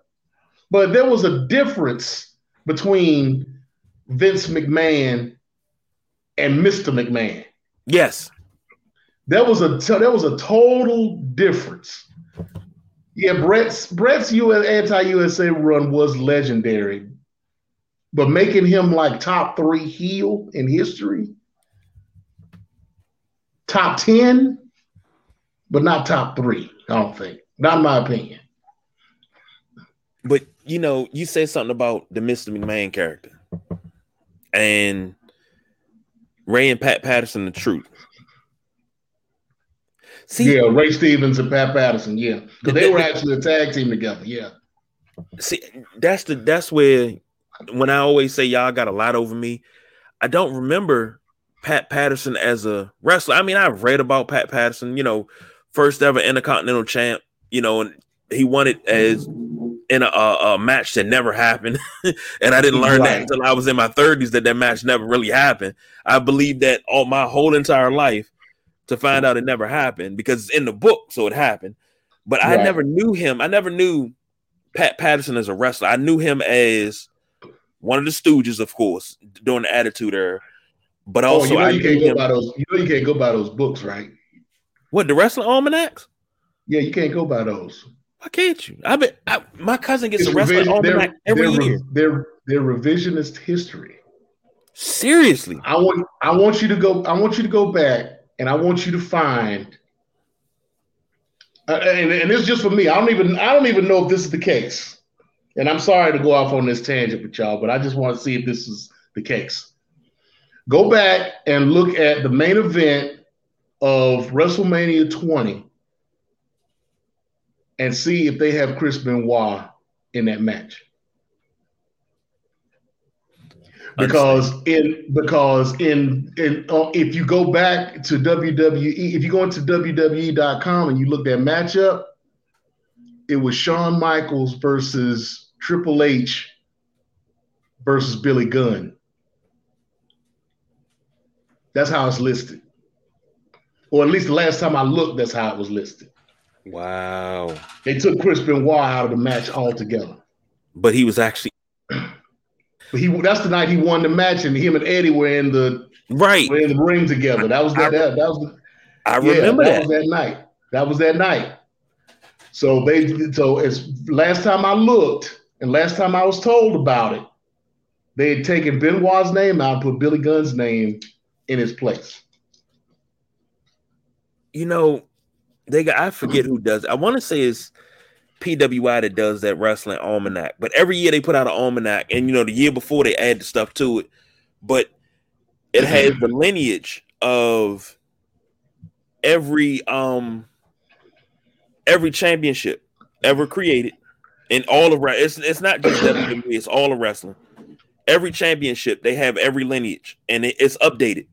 but there was a difference between Vince McMahon and Mr. McMahon. yes. There was a so there was a total difference. Yeah, Bret's Bret's US anti-USA run was legendary, but making him like top three heel in history, top ten, but not top three. I don't think. Not in my opinion. But you know, you said something about the Mr. McMahon character and Ray and Pat Patterson, the truth. See, yeah, Ray Stevens and Pat Patterson. Yeah, because they were actually a tag team together. Yeah. See, that's the that's where when I always say y'all got a lot over me, I don't remember Pat Patterson as a wrestler. I mean, I've read about Pat Patterson, you know, first ever Intercontinental champ, you know, and he won it as in a, a, a match that never happened. and I didn't learn right. that until I was in my 30s that that match never really happened. I believed that all my whole entire life to find out it never happened because it's in the book, so it happened. But right. I never knew him. I never knew Pat Patterson as a wrestler. I knew him as one of the Stooges, of course, during the Attitude Era. But also, oh, you know I you can't go him, by those. You know you can't go by those books, right? What the wrestling almanacs? Yeah, you can't go by those. Why can't you? i've bet my cousin gets it's a wrestling almanac every they're, year. They're they're revisionist history. Seriously, I want I want you to go. I want you to go back, and I want you to find. Uh, and, and it's just for me. I don't even I don't even know if this is the case. And I'm sorry to go off on this tangent with y'all, but I just want to see if this is the case. Go back and look at the main event of WrestleMania 20 and see if they have Chris Benoit in that match. Because in because in in uh, if you go back to WWE, if you go into WWE.com and you look that matchup, it was Shawn Michaels versus Triple H versus Billy Gunn. That's how it's listed. Or at least the last time I looked, that's how it was listed. Wow. They took Chris Benoit out of the match altogether. But he was actually he that's the night he won the match, and him and Eddie were in the right were in the ring together. That was that. I, that, that was. I remember that. that. was that night. That was that night. So they so as last time I looked, and last time I was told about it, they had taken Benoit's name out, and put Billy Gunn's name in his place. You know, they got I forget who does. It. I want to say it's PWI that does that wrestling almanac. But every year they put out an almanac, and you know the year before they add the stuff to it. But it has the lineage of every um every championship ever created in all of it's it's not just WWE, it's all of wrestling. Every championship they have every lineage and it, it's updated.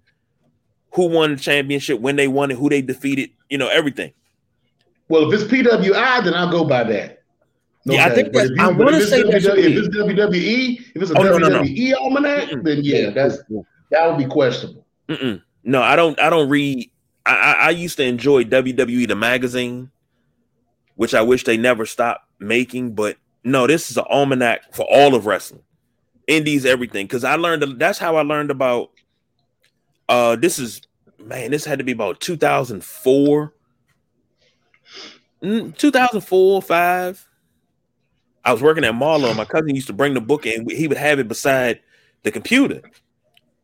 Who won the championship, when they won it, who they defeated, you know, everything. Well, if it's PWI, then I'll go by that. No yeah, I think that's, I want to say that's if it's WWE, if it's a oh, WWE no, no, no. almanac, Mm-mm. then yeah, that's that would be questionable. Mm-mm. No, I don't. I don't read. I, I, I used to enjoy WWE the magazine, which I wish they never stopped making. But no, this is an almanac for all of wrestling, indies, everything. Because I learned that's how I learned about. Uh, this is man, this had to be about 2004 Mm, 2004, five. I was working at Marlowe. My cousin used to bring the book in. He would have it beside the computer.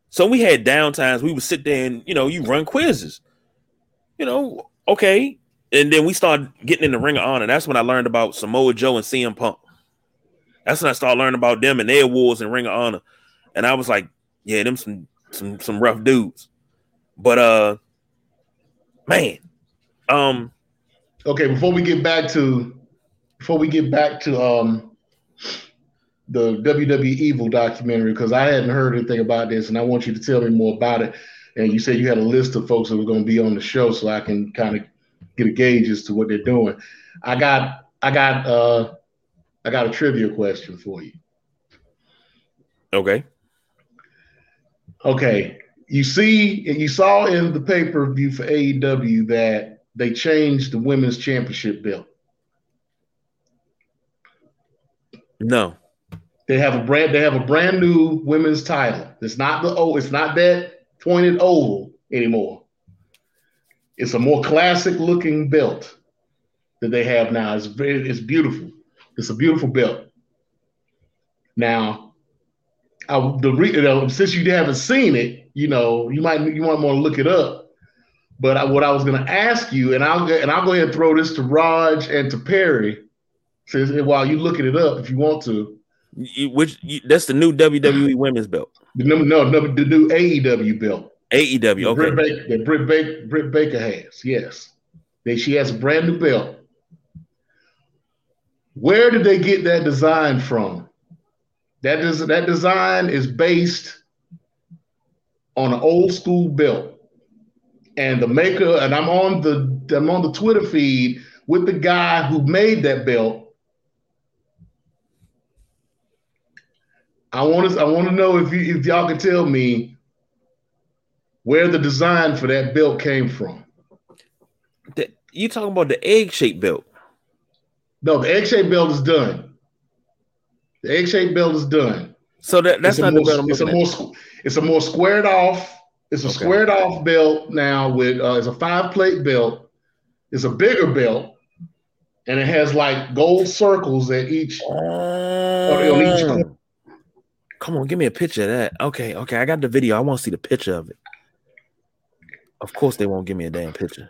So we had downtimes. We would sit there and you know you run quizzes. You know, okay, and then we started getting in the Ring of Honor. That's when I learned about Samoa Joe and CM Punk. That's when I started learning about them and their wars in Ring of Honor. And I was like, yeah, them some some some rough dudes. But uh man, um okay, before we get back to before we get back to um the WWE Evil documentary, because I hadn't heard anything about this, and I want you to tell me more about it. And you said you had a list of folks that were going to be on the show, so I can kind of get a gauge as to what they're doing. I got I got uh I got a trivia question for you. Okay. Okay. You see, you saw in the pay per view for AEW that they changed the women's championship belt. No. They have a brand they have a brand new women's title. It's not the oh, it's not that pointed oval anymore. It's a more classic looking belt that they have now. It's very it's beautiful. It's a beautiful belt. Now, I, the re, you know, since you haven't seen it, you know, you might you might want to look it up but I, what I was going to ask you, and I'll and I'll go ahead and throw this to Raj and to Perry, says while you looking it up if you want to. which that's the new WWE Women's Belt. The no, no, no the new AEW belt. AEW, okay. Britt Baker, that Britt Baker, Britt Baker has, yes. They, she has a brand new belt. Where did they get that design from? That is that design is based on an old school belt. And the maker, and I'm on the I'm on the Twitter feed with the guy who made that belt. I want to I want to know if you if y'all can tell me where the design for that belt came from. The, you talking about the egg shaped belt? No, the egg shaped belt is done. The egg shaped belt is done. So that, that's not more, the belt I'm it's a more it's a more squared off. It's a okay. squared off belt now with uh, it's a five plate belt. It's a bigger belt, and it has like gold circles at each. Uh, on each. Come on, give me a picture of that. Okay, okay, I got the video. I want to see the picture of it. Of course, they won't give me a damn picture.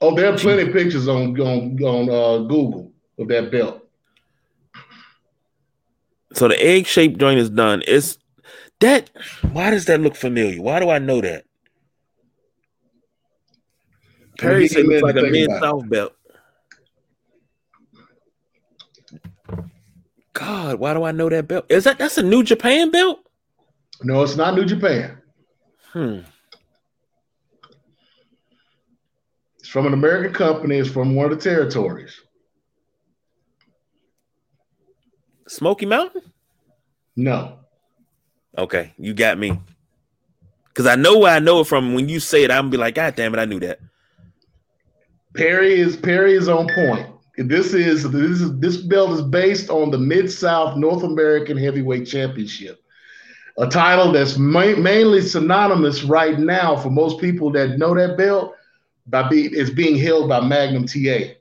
Oh, there are plenty of pictures on on on uh, Google of that belt. So the egg shaped joint is done. It's that. Why does that look familiar? Why do I know that? Perry said looks like a mid south belt. God, why do I know that belt? Is that that's a New Japan belt? No, it's not New Japan. Hmm. It's from an American company. It's from one of the territories. Smoky Mountain? No. Okay, you got me. Cause I know where I know it from. When you say it, I'm gonna be like, God damn it, I knew that. Perry is Perry is on point. This is this is this belt is based on the Mid South North American Heavyweight Championship, a title that's ma- mainly synonymous right now for most people that know that belt by be is being held by Magnum TA.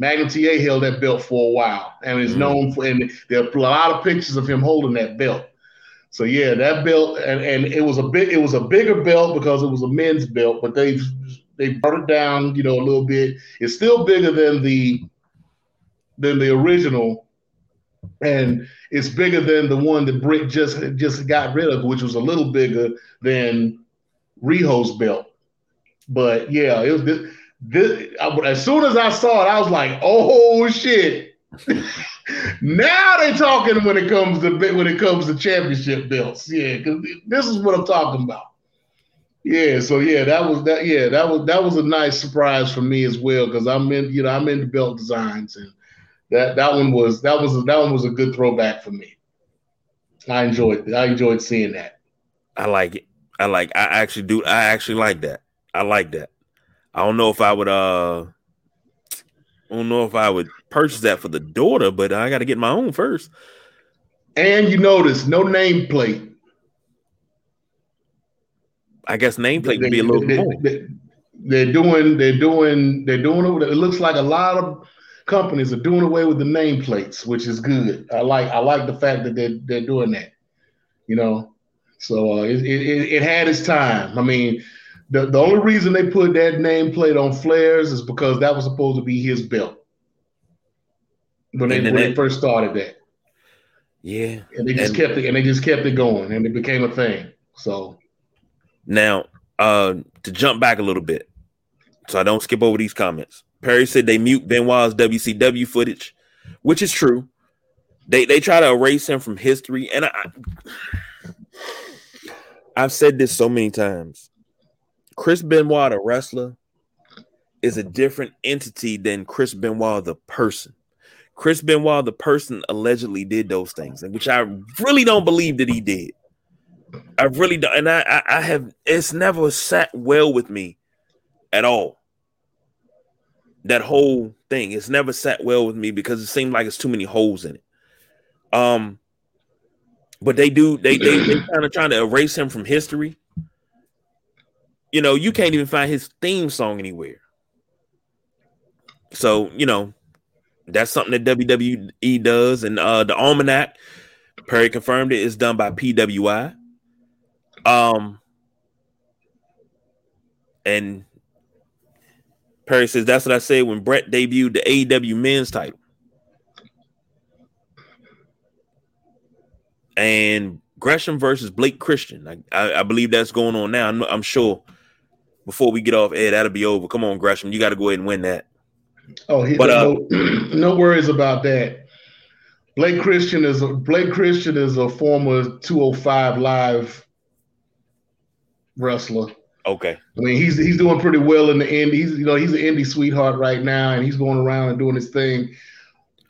Magnum TA held that belt for a while and is mm-hmm. known for and there are a lot of pictures of him holding that belt. So yeah, that belt and, and it was a bit it was a bigger belt because it was a men's belt, but they've they brought it down, you know, a little bit. It's still bigger than the than the original, and it's bigger than the one that Britt just just got rid of, which was a little bigger than Riho's belt. But yeah, it was this, this, as soon as I saw it, I was like, "Oh shit!" Now they're talking when it comes to when it comes to championship belts. Yeah, because this is what I'm talking about. Yeah, so yeah, that was that. Yeah, that was that was a nice surprise for me as well because I'm in, you know, I'm into belt designs, and that that one was that was that one was a good throwback for me. I enjoyed I enjoyed seeing that. I like it. I like. I actually do. I actually like that. I like that. I don't know if I would. Uh, I don't know if I would purchase that for the daughter, but I got to get my own first. And you notice no nameplate. I guess nameplate would be a little they, more. They, are doing, they're doing, they're doing it. It looks like a lot of companies are doing away with the nameplates, which is good. I like, I like the fact that they're they're doing that. You know, so uh, it, it it had its time. I mean, the the only reason they put that nameplate on Flair's is because that was supposed to be his belt when they when they first started that. Yeah, and they just and, kept it, and they just kept it going, and it became a thing. So now, uh, to jump back a little bit, so I don't skip over these comments. Perry said they mute Benoit's WCW footage, which is true. They they try to erase him from history, and I, I've said this so many times. Chris Benoit, the wrestler, is a different entity than Chris Benoit, the person. Chris Benoit, the person, allegedly did those things, which I really don't believe that he did. I really don't, and I, I have. It's never sat well with me at all. That whole thing, it's never sat well with me because it seemed like it's too many holes in it. Um, but they do. They they they kind of trying to erase him from history. You know, you can't even find his theme song anywhere. So you know, that's something that WWE does, and uh the almanac. Perry confirmed it is done by PWI. Um, and Perry says that's what I said when Bret debuted the AEW men's title. And Gresham versus Blake Christian. I, I, I believe that's going on now. I'm, I'm, sure before we get off air. That'll be over. Come on, Gresham. You got to go ahead and win that. Oh, he, but, uh, no, no worries about that. Blake Christian is a Blake Christian is a former 205 live wrestler. Okay. I mean, he's he's doing pretty well in the end. He's you know he's an indie sweetheart right now, and he's going around and doing his thing.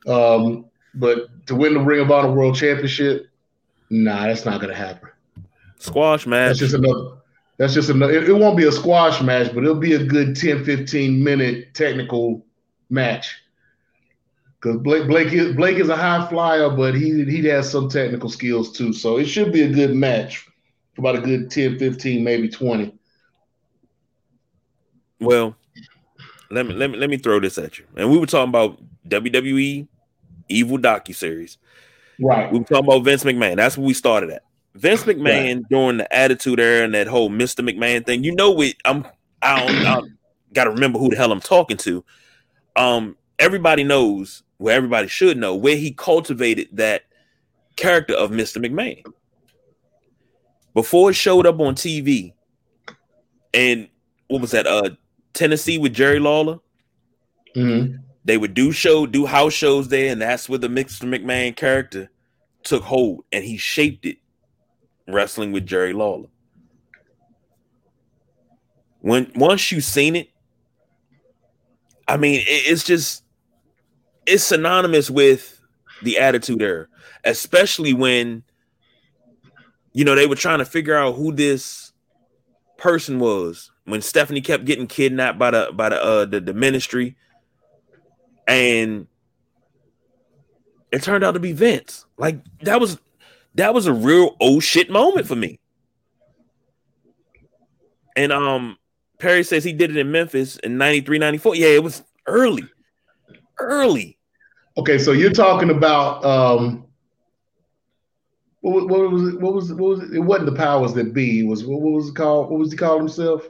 Um, but to win the Ring of Honor World Championship, nah, that's not gonna happen. Squash match. That's just another. That's just another. It, it won't be a squash match, but it'll be a good 10, 15 minute technical match. Because Blake Blake is Blake is a high flyer, but he he has some technical skills too. So it should be a good match. About a good 10, 15, maybe 20. Well, let me let me let me throw this at you. And we were talking about WWE Evil docu series. Right. We were talking about Vince McMahon. That's what we started at. Vince McMahon right. during the Attitude Era and that whole Mr. McMahon thing. You know it. I'm I don't, I got to remember who the hell I'm talking to. Um, everybody knows where everybody should know where he cultivated that character of Mr. McMahon. Before it showed up on TV, and what was that? Uh, Tennessee with Jerry Lawler. Mm-hmm. They would do show, do house shows there, and that's where the Mr. McMahon character took hold, and he shaped it, wrestling with Jerry Lawler. When once you've seen it, I mean, it's just it's synonymous with the attitude era, especially when you know they were trying to figure out who this person was when Stephanie kept getting kidnapped by the by the uh the, the ministry and it turned out to be Vince. Like that was that was a real oh shit moment for me. And um Perry says he did it in Memphis in 93 94. Yeah, it was early. Early. Okay, so you're talking about um, what, what, was it? What was it? What was it? It wasn't the powers that be. It was what, what was it called? What was he called himself?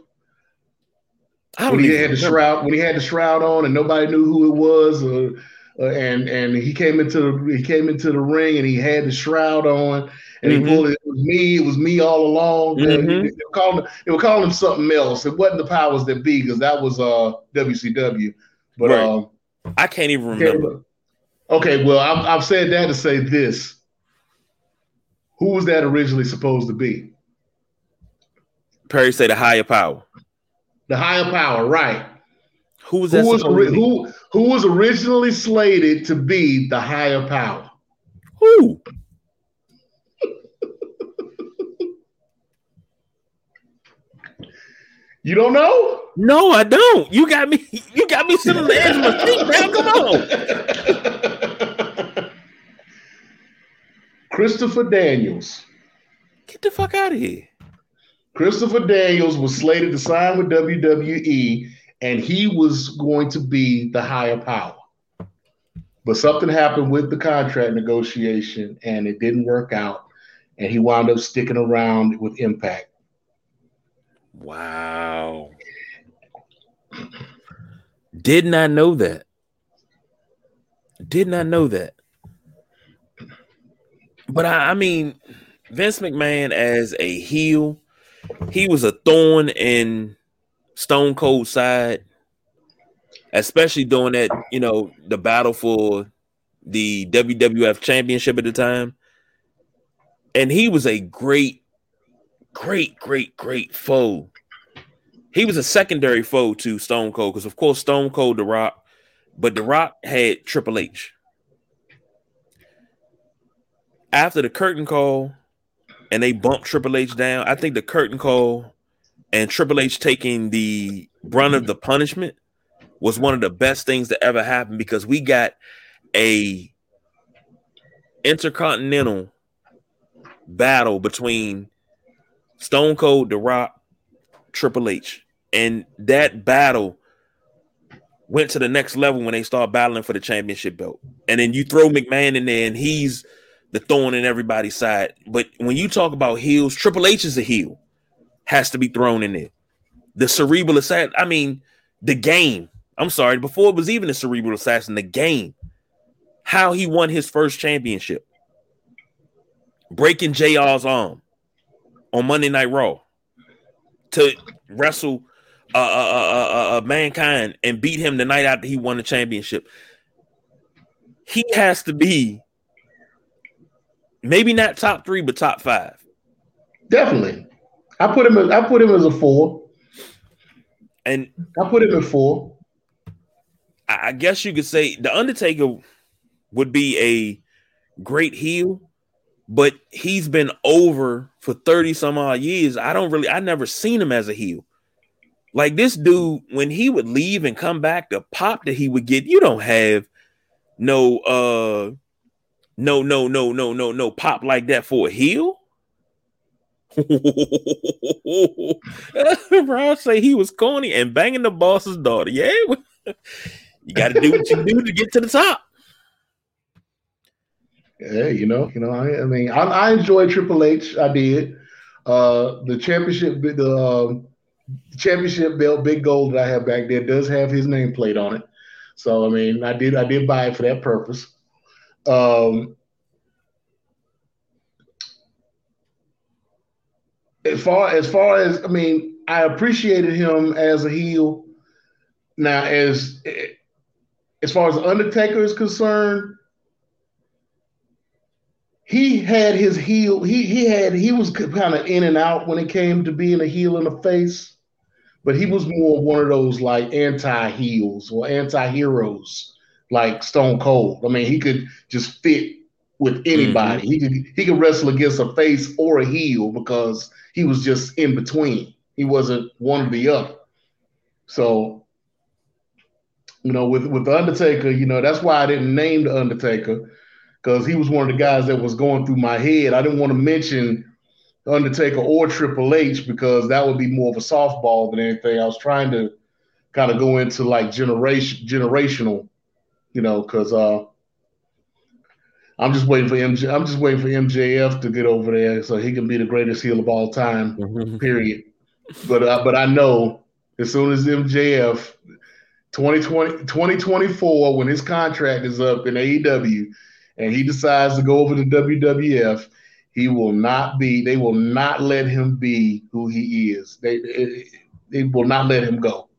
when he had the shroud, when he had the shroud on, and nobody knew who it was, uh, uh, and and he came into the he came into the ring, and he had the shroud on, and mm-hmm. he pulled it. It was me. It was me all along. Mm-hmm. They, were calling they were calling him something else. It wasn't the powers that be because that was uh WCW. But right. um, I can't even remember. Okay, well, I've, I've said that to say this. Who was that originally supposed to be? Perry said the higher power. The higher power, right? Who was? Who was, who, who was originally slated to be the higher power? Who? You don't know? No, I don't. You got me. You got me sitting on the edge of my seat, man. Come on. Christopher Daniels. Get the fuck out of here. Christopher Daniels was slated to sign with WWE, and he was going to be the higher power. But something happened with the contract negotiation, and it didn't work out. And he wound up sticking around with Impact. Wow. Did not know that. Did not know that. But I, I mean, Vince McMahon as a heel, he was a thorn in Stone Cold side, especially during that, you know, the battle for the WWF championship at the time. And he was a great, great, great, great foe he was a secondary foe to Stone Cold because, of course, Stone Cold, The Rock, but The Rock had Triple H. After the curtain call and they bumped Triple H down, I think the curtain call and Triple H taking the brunt of the punishment was one of the best things that ever happened because we got a intercontinental battle between Stone Cold, The Rock, Triple H. And that battle went to the next level when they start battling for the championship belt. And then you throw McMahon in there and he's the thorn in everybody's side. But when you talk about heels, Triple H is a heel, has to be thrown in there. The cerebral assassin, I mean, the game. I'm sorry, before it was even a cerebral assassin, the game. How he won his first championship. Breaking JR's arm on Monday Night Raw to wrestle uh, uh, uh, mankind and beat him the night after he won the championship. He has to be maybe not top three, but top five. Definitely, I put him. As, I put him as a four, and I put him at four. I guess you could say the Undertaker would be a great heel, but he's been over for 30 some odd years. I don't really, I never seen him as a heel. Like this dude, when he would leave and come back, the pop that he would get, you don't have no uh no no no no no no pop like that for a heel. Bro, say he was corny and banging the boss's daughter. Yeah, you got to do what you do to get to the top. Yeah, you know, you know. I, I mean, I, I enjoy Triple H. I did. Uh, the championship, the um, championship belt, big gold that I have back there does have his name plate on it. So I mean, I did I did buy it for that purpose. Um, as far as far as I mean, I appreciated him as a heel. Now, as as far as Undertaker is concerned, he had his heel. He he had he was kind of in and out when it came to being a heel in the face, but he was more one of those like anti heels or anti heroes, like Stone Cold. I mean, he could just fit with anybody. Mm-hmm. He could he could wrestle against a face or a heel because he was just in between. He wasn't one or the other. So, you know, with with the Undertaker, you know, that's why I didn't name the Undertaker because he was one of the guys that was going through my head. I didn't want to mention Undertaker or Triple H because that would be more of a softball than anything. I was trying to kind of go into like generation generational, you know, because uh, I'm just waiting for MJ. I'm just waiting for MJF to get over there so he can be the greatest heel of all time. Mm-hmm. Period. But uh, but I know as soon as MJF 2020 2024 when his contract is up in AEW and he decides to go over to WWF, he will not be. They will not let him be who he is. They they will not let him go.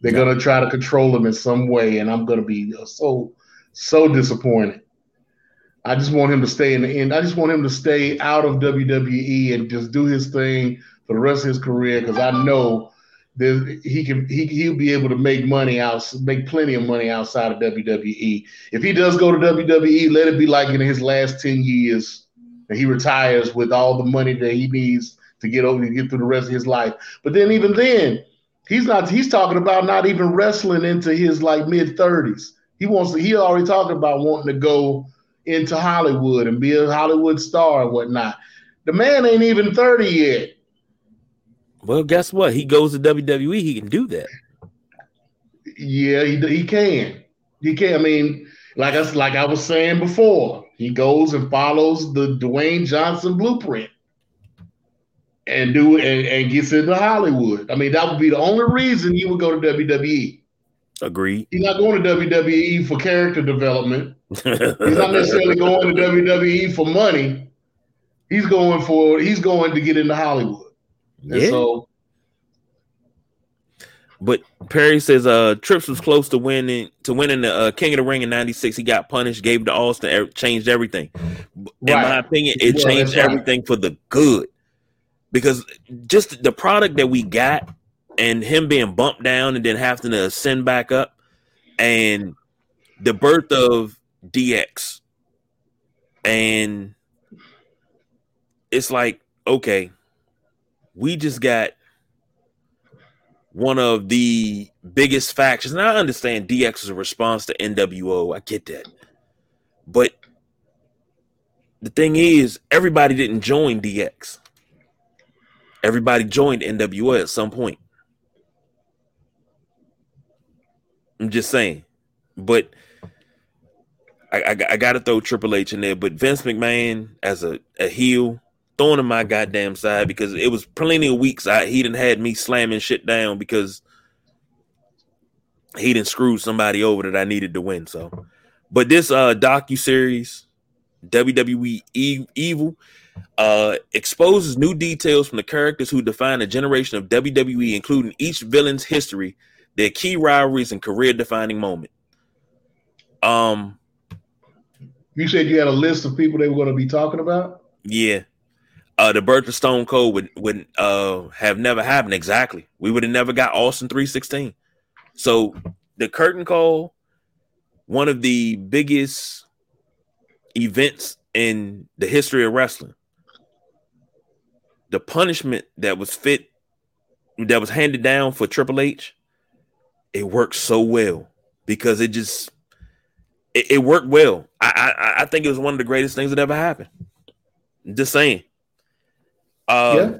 They're gonna try to control him in some way, and I'm gonna be so so disappointed. I just want him to stay in the end. I just want him to stay out of WWE and just do his thing for the rest of his career because I know that he can he he'll be able to make money out make plenty of money outside of WWE. If he does go to WWE, let it be like in his last 10 years and he retires with all the money that he needs to get over to get through the rest of his life. But then even then, he's not he's talking about not even wrestling into his like mid 30s. He wants to he already talking about wanting to go into Hollywood and be a Hollywood star and whatnot. The man ain't even 30 yet. Well, guess what? He goes to WWE. He can do that. Yeah, he, he can. He can. I mean, like I like I was saying before, he goes and follows the Dwayne Johnson blueprint and do and, and gets into Hollywood. I mean, that would be the only reason he would go to WWE. Agreed. He's not going to WWE for character development. He's not necessarily going to WWE for money. He's going for he's going to get into Hollywood. Yeah. so, but Perry says uh Trips was close to winning to winning the uh, King of the Ring in '96. He got punished, gave to Austin, changed everything. In right. my opinion, it well, changed everything right. for the good because just the product that we got and him being bumped down and then having to ascend back up and the birth of DX and it's like okay we just got one of the biggest factions. And I understand DX is a response to NWO. I get that. But the thing is, everybody didn't join DX. Everybody joined NWO at some point. I'm just saying. But I, I, I got to throw Triple H in there. But Vince McMahon as a, a heel, thorn in my goddamn side because it was plenty of weeks I he didn't had me slamming shit down because he didn't screw somebody over that I needed to win. So, but this uh docu series, WWE e- Evil, uh, exposes new details from the characters who define a generation of WWE, including each villain's history, their key rivalries, and career-defining moment. Um, you said you had a list of people they were going to be talking about. Yeah, uh, the birth of Stone Cold would would uh have never happened. Exactly, we would have never got Austin three sixteen. So the curtain call, one of the biggest events in the history of wrestling. The punishment that was fit, that was handed down for Triple H, it worked so well because it just it, it worked well. I, I I think it was one of the greatest things that ever happened. Just saying. Um, yeah,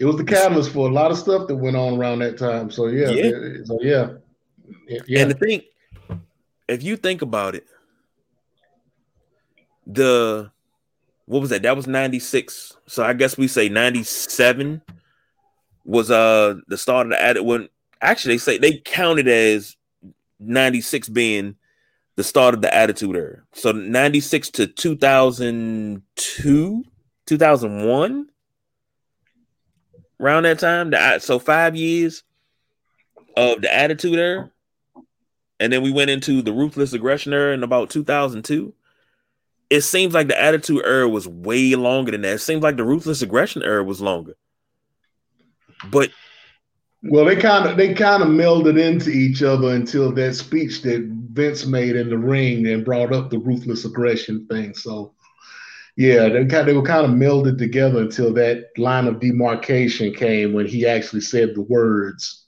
it was the catalyst for a lot of stuff that went on around that time. So yeah, yeah. so yeah, yeah. And the thing, if you think about it, the what was that? That was 96. So I guess we say 97 was uh the start of the added When Actually, they say they counted as 96 being the start of the attitude era. So 96 to 2002, 2001 around that time. The, so five years of the attitude era. And then we went into the ruthless aggression era in about 2002 it seems like the attitude era was way longer than that. It seems like the ruthless aggression era was longer. But well, they kind of they kind of melded into each other until that speech that Vince made in the ring and brought up the ruthless aggression thing. So yeah, they kind they were kind of melded together until that line of demarcation came when he actually said the words.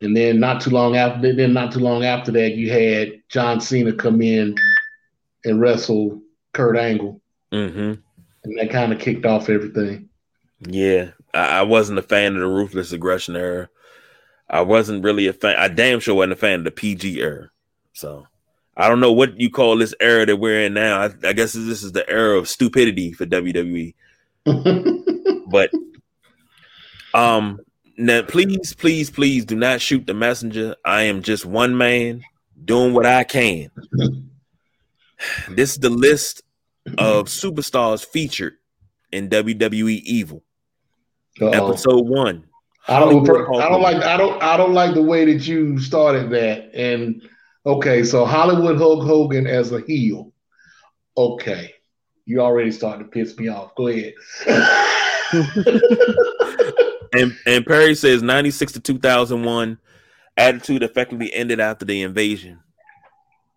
And then not too long after then not too long after that you had John Cena come in and wrestle Kurt Angle. Mm-hmm. And that kind of kicked off everything. Yeah, I, I, wasn't a fan of the ruthless aggression era. I wasn't really a fan. I damn sure wasn't a fan of the PG era. So I don't know what you call this era that we're in now. I, I guess this is the era of stupidity for WWE. but um, now please, please, please do not shoot the messenger. I am just one man doing what I can. This is the list of superstars featured in WWE Evil. Uh-oh. Episode one. I don't. I don't like. I don't. I don't like the way that you started that. And okay, so Hollywood Hulk Hogan as a heel. Okay, you already started to piss me off. Go ahead. and and Perry says ninety six to two thousand one. Attitude effectively ended after the invasion.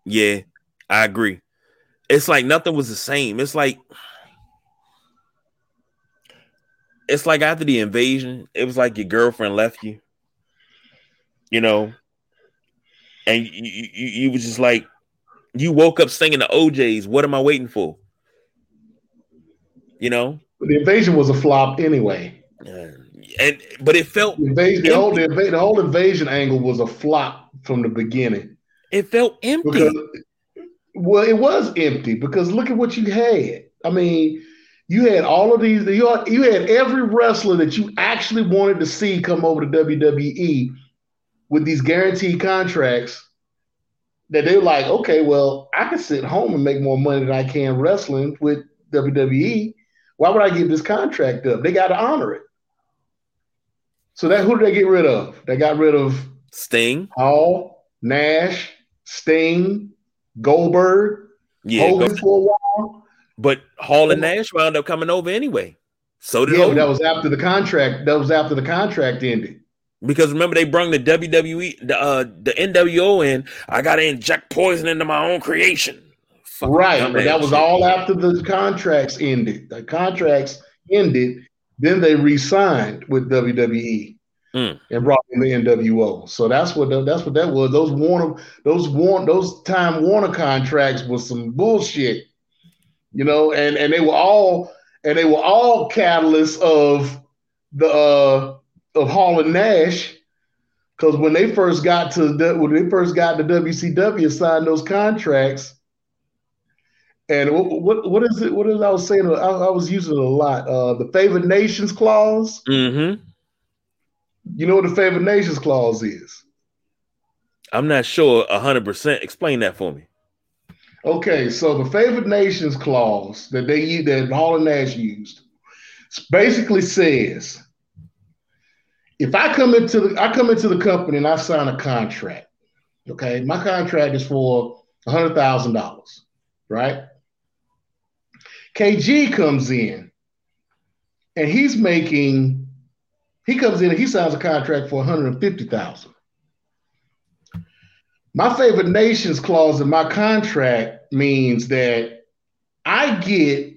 Yeah, I agree it's like nothing was the same. It's like it's like after the invasion, it was like your girlfriend left you, you know, and you, you, you was just like, you woke up singing the O'Jays. What am I waiting for? You know, the invasion was a flop anyway. and but it felt the, invasion, the whole the, the, whole invasion angle was a flop from the beginning. It felt empty. Because well, it was empty because look at what you had. I mean, you had all of these. You had, you had every wrestler that you actually wanted to see come over to WWE with these guaranteed contracts. That they're like, okay, well, I can sit home and make more money than I can wrestling with WWE. Why would I give this contract up? They got to honor it. So that who did they get rid of? They got rid of Sting, Hall, Nash, Sting, Goldberg, yeah, Hogan for a while. But Hall and Nash wound up coming over anyway. So did yeah, that was after the contract. That was after the contract ended. Because remember, they brung the WWE, the uh, the NWO in. I got to inject poison into my own creation. Fucking right, but that was all after the contracts ended. The contracts ended, then they re-signed with WWE mm. and brought in the NWO. So that's what the, that's what that was. Those Warner, those Warner, those Time Warner contracts was some bullshit, you know. And and they were all and they were all catalysts of the uh, of Hall and Nash. Because when they first got to the, when they first got to WCW, signed those contracts. And what, what what is it? What is I was saying? I, I was using it a lot. Uh, the favored nations clause. Mm-hmm. You know what the favored nations clause is? I'm not sure hundred percent. Explain that for me. Okay, so the favored nations clause that they that Hall and Nash used basically says if I come into the I come into the company and I sign a contract, okay, my contract is for hundred thousand dollars, right? KG comes in and he's making he comes in and he signs a contract for 150,000. My favorite nations clause in my contract means that I get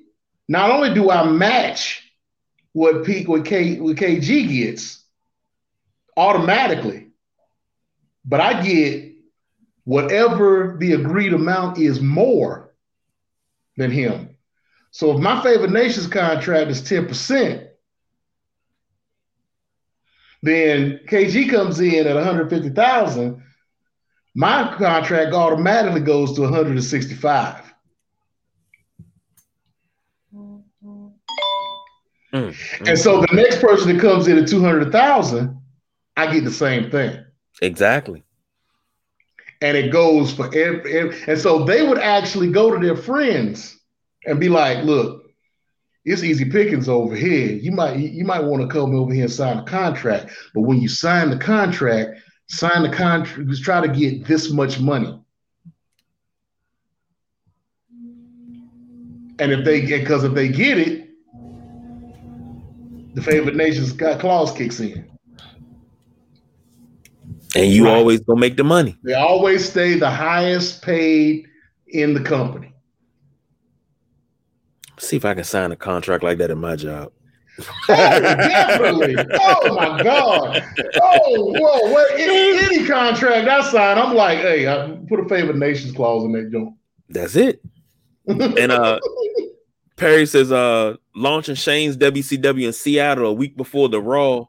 not only do I match what peak what K what KG gets automatically, but I get whatever the agreed amount is more than him. So if my favorite nations contract is 10%, then KG comes in at 150,000, my contract automatically goes to 165. Mm-hmm. And so the next person that comes in at 200,000, I get the same thing. Exactly. And it goes for every, every, and so they would actually go to their friends and be like, look, it's easy pickings over here. You might you might want to come over here and sign a contract, but when you sign the contract, sign the contract, just try to get this much money. And if they get because if they get it, the favored nations got clause kicks in. And you right. always gonna make the money. They always stay the highest paid in the company see if I can sign a contract like that in my job. Oh, definitely. Oh my God. Oh, whoa. What, any, any, contract I sign, I'm like, hey, I put a favor nations clause in that joint. That's it. and uh Perry says uh launching Shane's WCW in Seattle a week before the Raw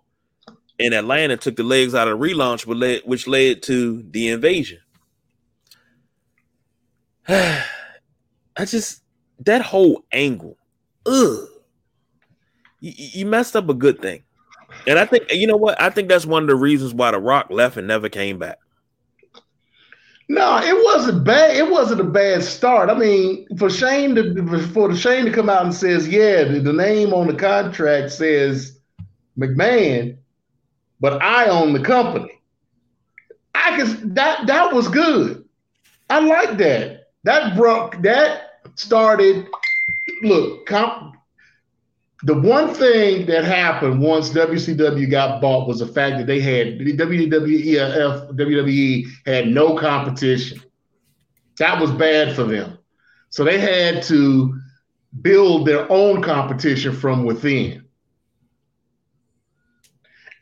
in Atlanta took the legs out of relaunch, which led to the invasion. I just that whole angle, ugh, you, messed up a good thing. And I think you know what? I think that's one of the reasons why The Rock left and never came back. No, it wasn't bad. It wasn't a bad start. I mean, for Shane to for the Shane to come out and says, yeah, the, the name on the contract says McMahon, but I own the company. I can that that was good. I like that. That broke that started. Look, comp, the one thing that happened once WCW got bought was the fact that they had WWEF, WWE had no competition. That was bad for them. So they had to build their own competition from within.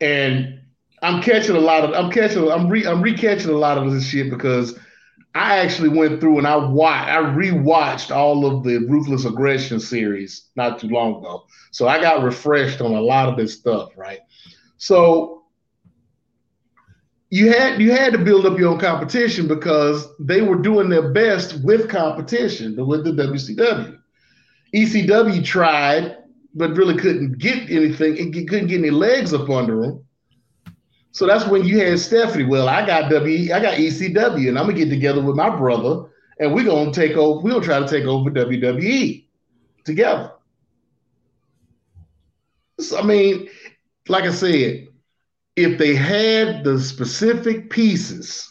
And I'm catching a lot of I'm catching I'm re I'm recatching a lot of this shit because I actually went through and I watched, I rewatched all of the Ruthless Aggression series not too long ago. So I got refreshed on a lot of this stuff, right? So you had you had to build up your own competition because they were doing their best with competition, with the WCW. ECW tried, but really couldn't get anything, it couldn't get any legs up under them. So that's when you had Stephanie. Well, I got W, I got ECW, and I'm gonna get together with my brother, and we're gonna take over. We'll try to take over WWE together. So, I mean, like I said, if they had the specific pieces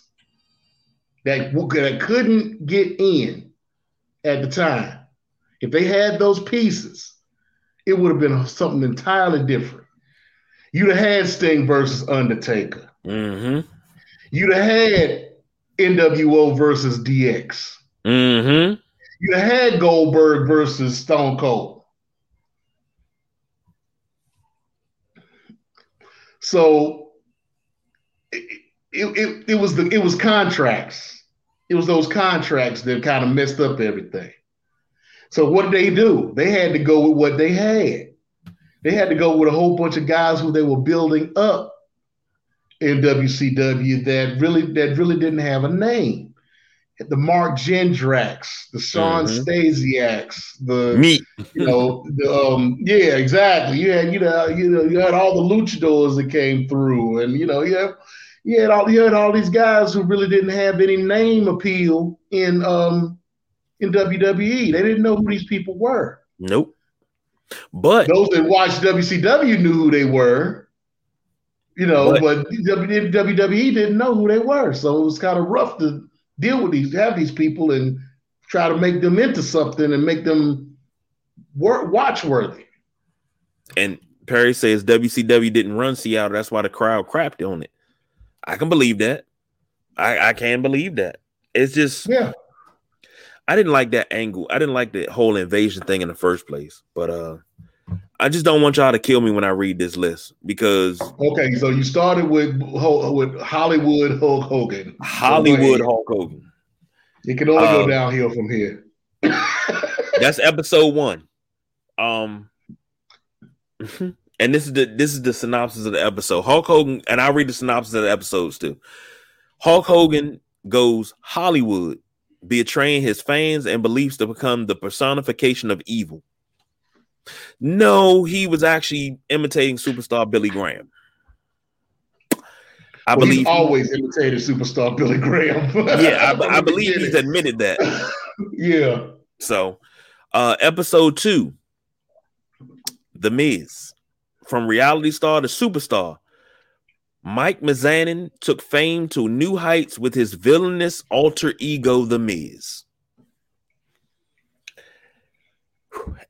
that, that couldn't get in at the time, if they had those pieces, it would have been something entirely different. You'd have had Sting versus Undertaker. Mm-hmm. You'd have had NWO versus DX. Mm-hmm. You'd have had Goldberg versus Stone Cold. So it, it, it, it was the it was contracts. It was those contracts that kind of messed up everything. So what did they do? They had to go with what they had. They had to go with a whole bunch of guys who they were building up in WCW that really that really didn't have a name. The Mark Jindraks, the Shawn mm-hmm. Stasiaks, the me, you know, the um, yeah, exactly. You had you know you know you had all the luchadors that came through, and you know you have you had all you had all these guys who really didn't have any name appeal in um in WWE. They didn't know who these people were. Nope. But those that watched WCW knew who they were. You know, but, but WWE didn't know who they were, so it was kind of rough to deal with these, have these people, and try to make them into something and make them watch worthy. And Perry says WCW didn't run Seattle. That's why the crowd crapped on it. I can believe that. I, I can believe that. It's just yeah. I didn't like that angle. I didn't like the whole invasion thing in the first place. But uh I just don't want y'all to kill me when I read this list because okay. So you started with with Hollywood Hulk Hogan. Hollywood so Hulk Hogan. It can only um, go downhill from here. that's episode one. Um, and this is the this is the synopsis of the episode. Hulk Hogan, and I'll read the synopsis of the episodes too. Hulk Hogan goes Hollywood, betraying his fans and beliefs to become the personification of evil. No, he was actually imitating superstar Billy Graham. I well, believe always imitated superstar Billy Graham. yeah, I, I believe he's admitted that. yeah. So, uh episode two, The Miz, from reality star to superstar. Mike Mizanin took fame to new heights with his villainous alter ego, The Miz.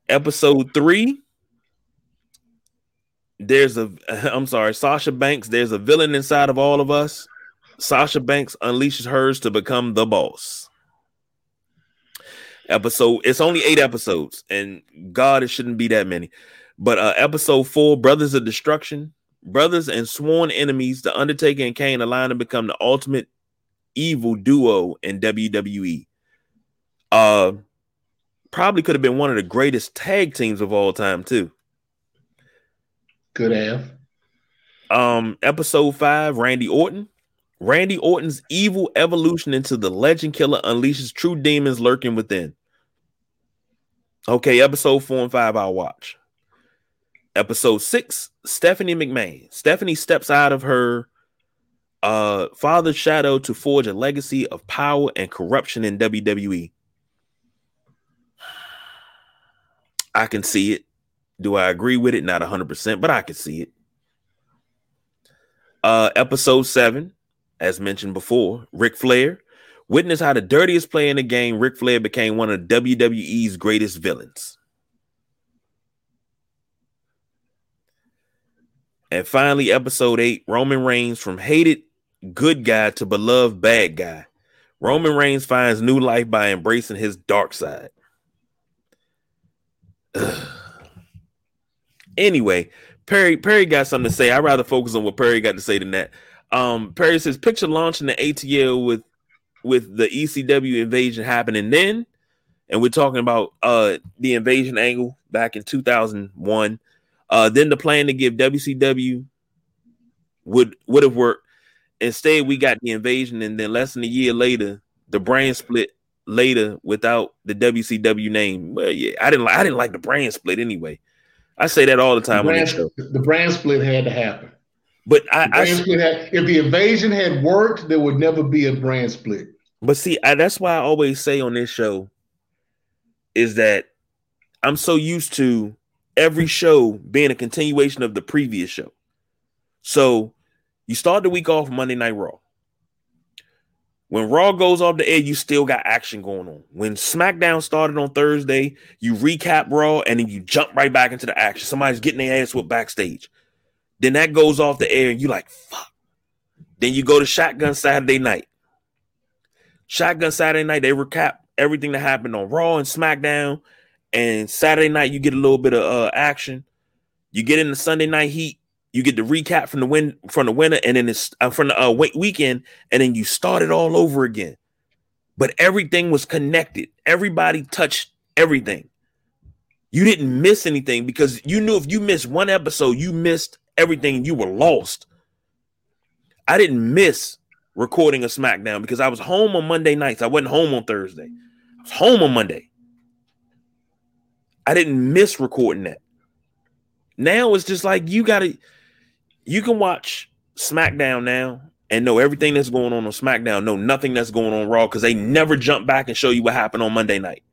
Episode three. There's a, I'm sorry, Sasha Banks. There's a villain inside of all of us. Sasha Banks unleashes hers to become the boss. Episode, it's only eight episodes, and God, it shouldn't be that many. But uh, episode four, Brothers of Destruction, brothers and sworn enemies, The Undertaker and Kane align to become the ultimate evil duo in WWE. Uh, probably could have been one of the greatest tag teams of all time too. Could have. Um, episode five, Randy Orton. Randy Orton's evil evolution into the legend killer unleashes true demons lurking within. Okay, episode four and five, I'll watch. Episode six, Stephanie McMahon. Stephanie steps out of her uh father's shadow to forge a legacy of power and corruption in WWE. I can see it. Do I agree with it? Not 100%, but I can see it. Uh, episode seven, as mentioned before, Ric Flair. Witness how the dirtiest player in the game, Ric Flair, became one of WWE's greatest villains. And finally, episode eight, Roman Reigns from hated good guy to beloved bad guy. Roman Reigns finds new life by embracing his dark side. anyway, Perry Perry got something to say. I'd rather focus on what Perry got to say than that. Um, Perry says picture launching the ATL with with the ECW invasion happening then, and we're talking about uh the invasion angle back in 2001. Uh, then the plan to give WCW would would have worked. Instead, we got the invasion, and then less than a year later, the brand split later without the WCW name. Well, yeah, I didn't like I didn't like the brand split anyway. I say that all the time. The brand, the brand split had to happen. But I, I had, if the invasion had worked, there would never be a brand split. But see, I, that's why I always say on this show is that I'm so used to every show being a continuation of the previous show. So you start the week off Monday Night Raw. When Raw goes off the air, you still got action going on. When SmackDown started on Thursday, you recap Raw and then you jump right back into the action. Somebody's getting their ass whipped backstage. Then that goes off the air and you're like, fuck. Then you go to Shotgun Saturday night. Shotgun Saturday night, they recap everything that happened on Raw and SmackDown. And Saturday night, you get a little bit of uh, action. You get in the Sunday night heat you get the recap from the win from the winner, and then it's uh, from the uh, weekend, and then you start it all over again. But everything was connected. Everybody touched everything. You didn't miss anything because you knew if you missed one episode, you missed everything. You were lost. I didn't miss recording a SmackDown because I was home on Monday nights. I wasn't home on Thursday. I was home on Monday. I didn't miss recording that. Now it's just like you got to you can watch SmackDown now and know everything that's going on on SmackDown, know nothing that's going on Raw because they never jump back and show you what happened on Monday night.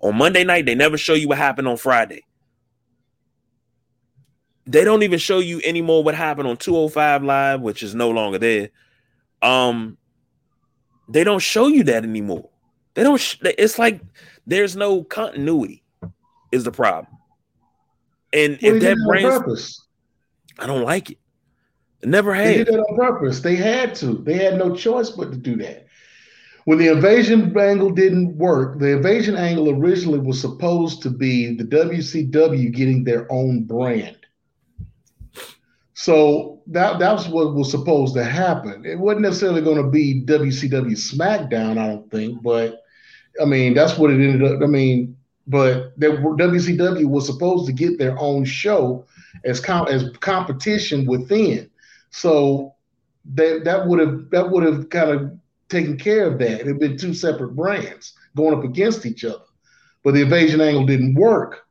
On Monday night, they never show you what happened on Friday. They don't even show you anymore what happened on 205 Live, which is no longer there. Um, they don't show you that anymore. They don't. Sh- it's like there's no continuity. Is the problem? And well, if that brings, I don't like it. Never had. They did that on purpose. They had to. They had no choice but to do that. When the invasion angle didn't work, the invasion angle originally was supposed to be the WCW getting their own brand. So that that was what was supposed to happen. It wasn't necessarily going to be WCW SmackDown, I don't think, but I mean that's what it ended up. I mean, but there, WCW was supposed to get their own show as com- as competition within. So that that would have that would have kind of taken care of that. It'd been two separate brands going up against each other, but the invasion angle didn't work.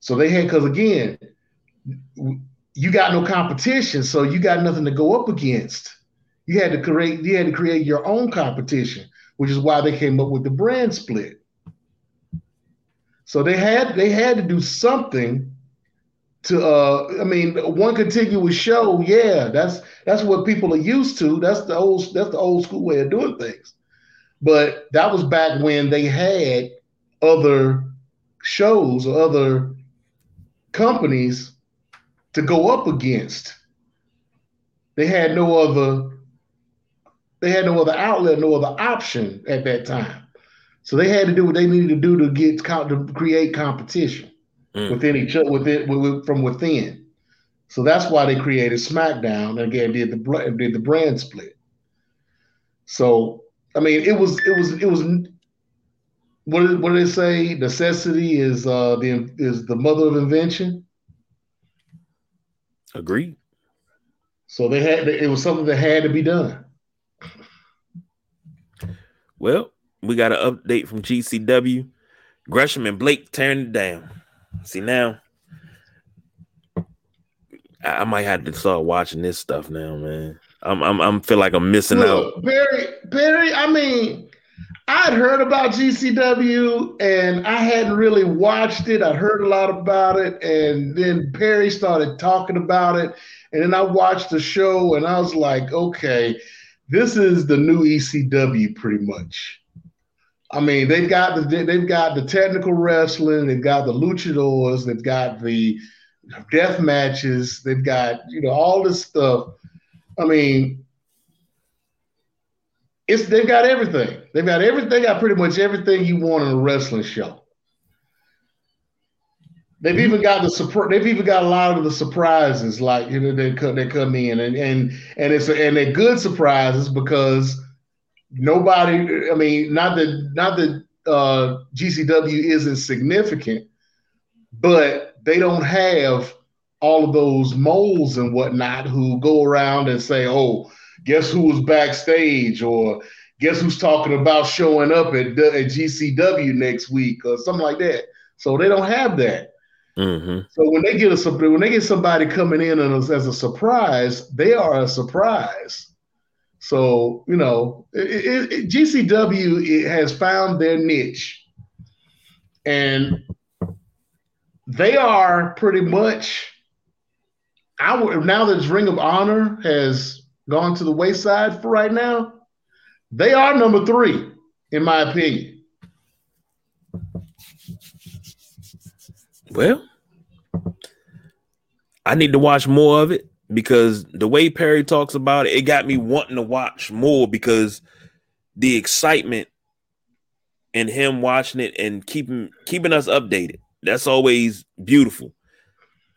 So they had because again, you got no competition, so you got nothing to go up against. You had to create you had to create your own competition, which is why they came up with the brand split. So they had they had to do something to uh I mean one contiguous show, yeah, that's that's what people are used to. That's the old that's the old school way of doing things. But that was back when they had other shows or other companies to go up against. They had no other they had no other outlet, no other option at that time. So they had to do what they needed to do to get to create competition mm. within each other, within from within. So that's why they created SmackDown and again did the did the brand split. So I mean, it was it was it was what did, what did they say? Necessity is uh the is the mother of invention. Agreed. So they had it was something that had to be done. Well, we got an update from GCW. Gresham and Blake tearing it down. See now, I might have to start watching this stuff now, man. I'm I'm I'm feel like I'm missing Look, out. Barry, Barry, I mean, I'd heard about GCW and I hadn't really watched it. I'd heard a lot about it, and then Perry started talking about it, and then I watched the show, and I was like, okay, this is the new ECW, pretty much. I mean, they've got the they've got the technical wrestling, they've got the luchadors, they've got the death matches, they've got you know all this stuff. I mean, it's they've got everything. They've got everything. They got pretty much everything you want in a wrestling show. They've mm-hmm. even got the surprise. They've even got a lot of the surprises, like you know, they come they come in and and and it's a, and they're good surprises because nobody. I mean, not that not that uh, GCW isn't significant, but they don't have all of those moles and whatnot who go around and say, "Oh, guess who was backstage?" or "Guess who's talking about showing up at, at GCW next week?" or something like that. So they don't have that. Mm-hmm. So when they get a when they get somebody coming in as, as a surprise, they are a surprise. So you know, it, it, GCW it has found their niche, and they are pretty much. I would now that Ring of Honor has gone to the wayside for right now. They are number three, in my opinion. Well, I need to watch more of it because the way Perry talks about it, it got me wanting to watch more because the excitement and him watching it and keeping keeping us updated. That's always beautiful.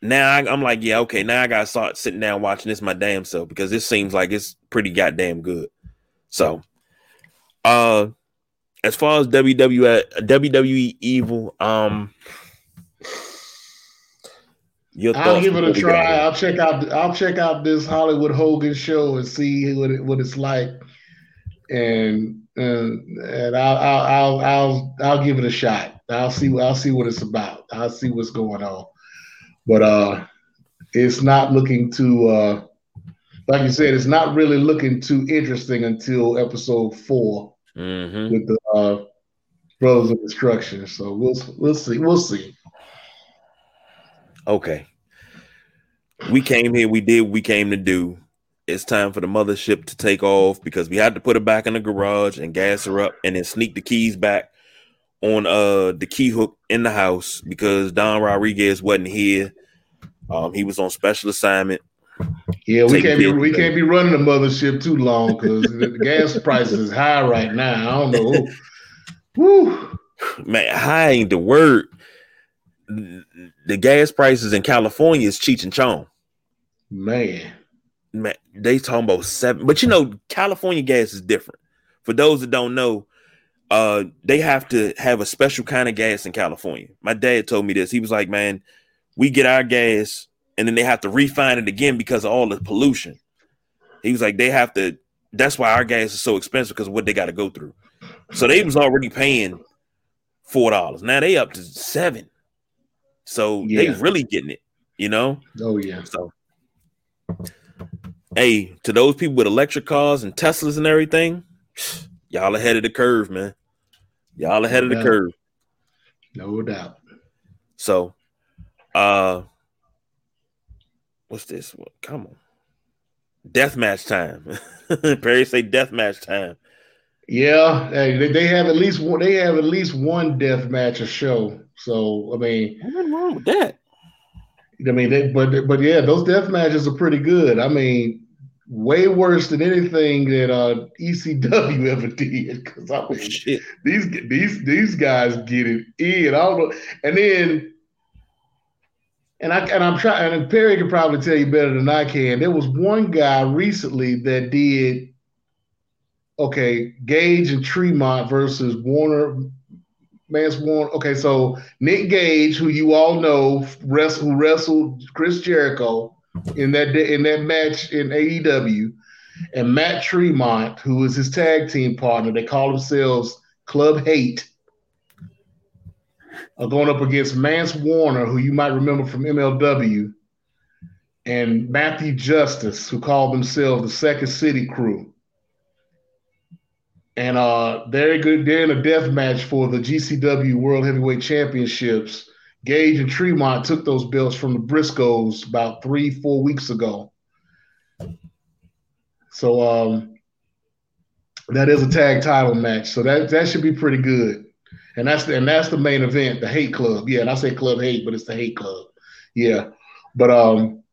Now I, am like, yeah, okay. Now I gotta start sitting down watching this my damn self because this seems like it's pretty goddamn good. So, uh, as far as WWE WWE Evil, um, I'll give it a try. I'll check out. I'll check out this Hollywood Hogan show and see what it, what it's like, and and, and I'll, I'll I'll I'll I'll give it a shot. I'll see. I'll see what it's about. I'll see what's going on. But uh, it's not looking too. Uh, like you said, it's not really looking too interesting until episode 4 Mhm. with the uh, Brothers of Destruction. So we'll we'll see. We'll see. Okay. We came here, we did what we came to do. It's time for the mothership to take off because we had to put her back in the garage and gas her up and then sneak the keys back on uh the key hook in the house because Don Rodriguez wasn't here. Um he was on special assignment. Yeah, we can't be we can't be running the mothership too long because the gas prices is high right now. I don't know. Woo. Man, high ain't the word. The gas prices in California is Cheech and Chong. Man. man, they talking about seven. But you know, California gas is different. For those that don't know, uh, they have to have a special kind of gas in California. My dad told me this. He was like, "Man, we get our gas, and then they have to refine it again because of all the pollution." He was like, "They have to. That's why our gas is so expensive because of what they got to go through." So they was already paying four dollars. Now they up to seven. So they really getting it. You know. Oh yeah. So, hey, to those people with electric cars and Teslas and everything, y'all ahead of the curve, man. Y'all ahead of the Yeah. curve. No doubt. So, uh, what's this? What? Come on, death match time. Perry say death match time. Yeah, they, they have at least one. They have at least one death match a show. So I mean, Nothing wrong with that. I mean, they, but but yeah, those death matches are pretty good. I mean, way worse than anything that uh, ECW ever did. Because I mean, Shit. these these these guys get it in. I don't know. And then, and I and I'm trying. And Perry can probably tell you better than I can. There was one guy recently that did. Okay, Gage and Tremont versus Warner. Mance Warner. Okay, so Nick Gage, who you all know, wrest, who wrestled Chris Jericho in that in that match in AEW, and Matt Tremont, who was his tag team partner. They call themselves Club Hate. Are going up against Mance Warner, who you might remember from MLW, and Matthew Justice, who called themselves the Second City Crew. And uh, they're good. They're in a death match for the GCW World Heavyweight Championships. Gage and Tremont took those belts from the Briscoes about three, four weeks ago. So um, that is a tag title match. So that that should be pretty good. And that's the, and that's the main event, the Hate Club. Yeah, and I say Club Hate, but it's the Hate Club. Yeah, but um,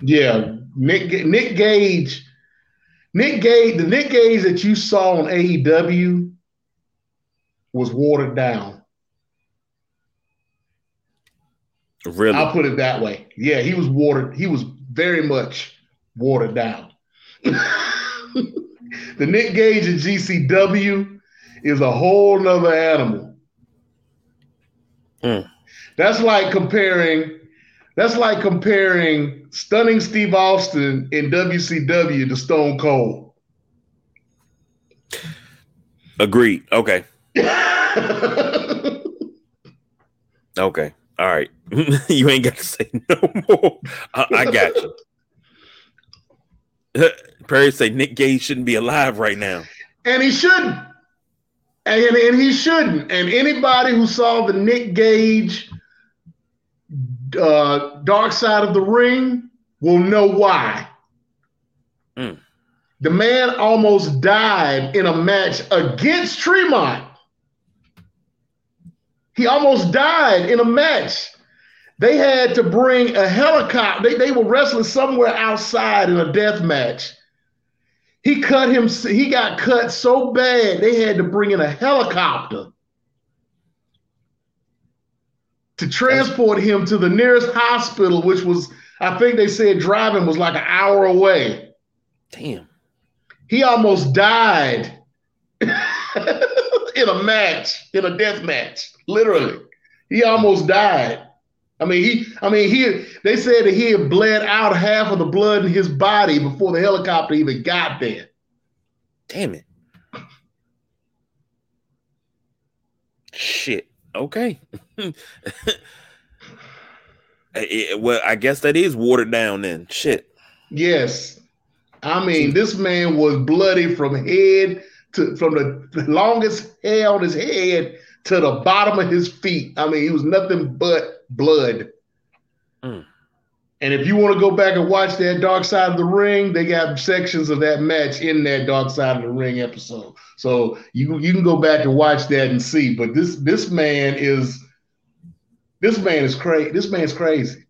yeah, Nick Nick Gage, Nick Gage, the Nick Gage that you saw on AEW was watered down. Really? I'll put it that way. Yeah, he was watered. He was very much watered down. the Nick Gage in GCW is a whole nother animal. Mm. That's like comparing. That's like comparing stunning Steve Austin in WCW to Stone Cold. Agreed. Okay. Okay. All right. you ain't got to say no more. I, I got you. Perry say Nick Gage shouldn't be alive right now. And he shouldn't. And, and he shouldn't. And anybody who saw the Nick Gage uh, Dark Side of the Ring will know why. Mm. The man almost died in a match against Tremont. He almost died in a match. They had to bring a helicopter. They, they were wrestling somewhere outside in a death match. He cut him, he got cut so bad, they had to bring in a helicopter to transport him to the nearest hospital, which was, I think they said driving was like an hour away. Damn. He almost died in a match, in a death match. Literally. He almost died. I mean, he I mean, he they said that he had bled out half of the blood in his body before the helicopter even got there. Damn it. Shit. Okay. Eh, well, I guess that is watered down then. Shit. Yes. I mean, this man was bloody from head to from the longest hair on his head to the bottom of his feet. I mean, he was nothing but blood. Mm. And if you want to go back and watch that Dark Side of the Ring, they got sections of that match in that Dark Side of the Ring episode. So you you can go back and watch that and see. But this this man is this man is crazy. This man's crazy.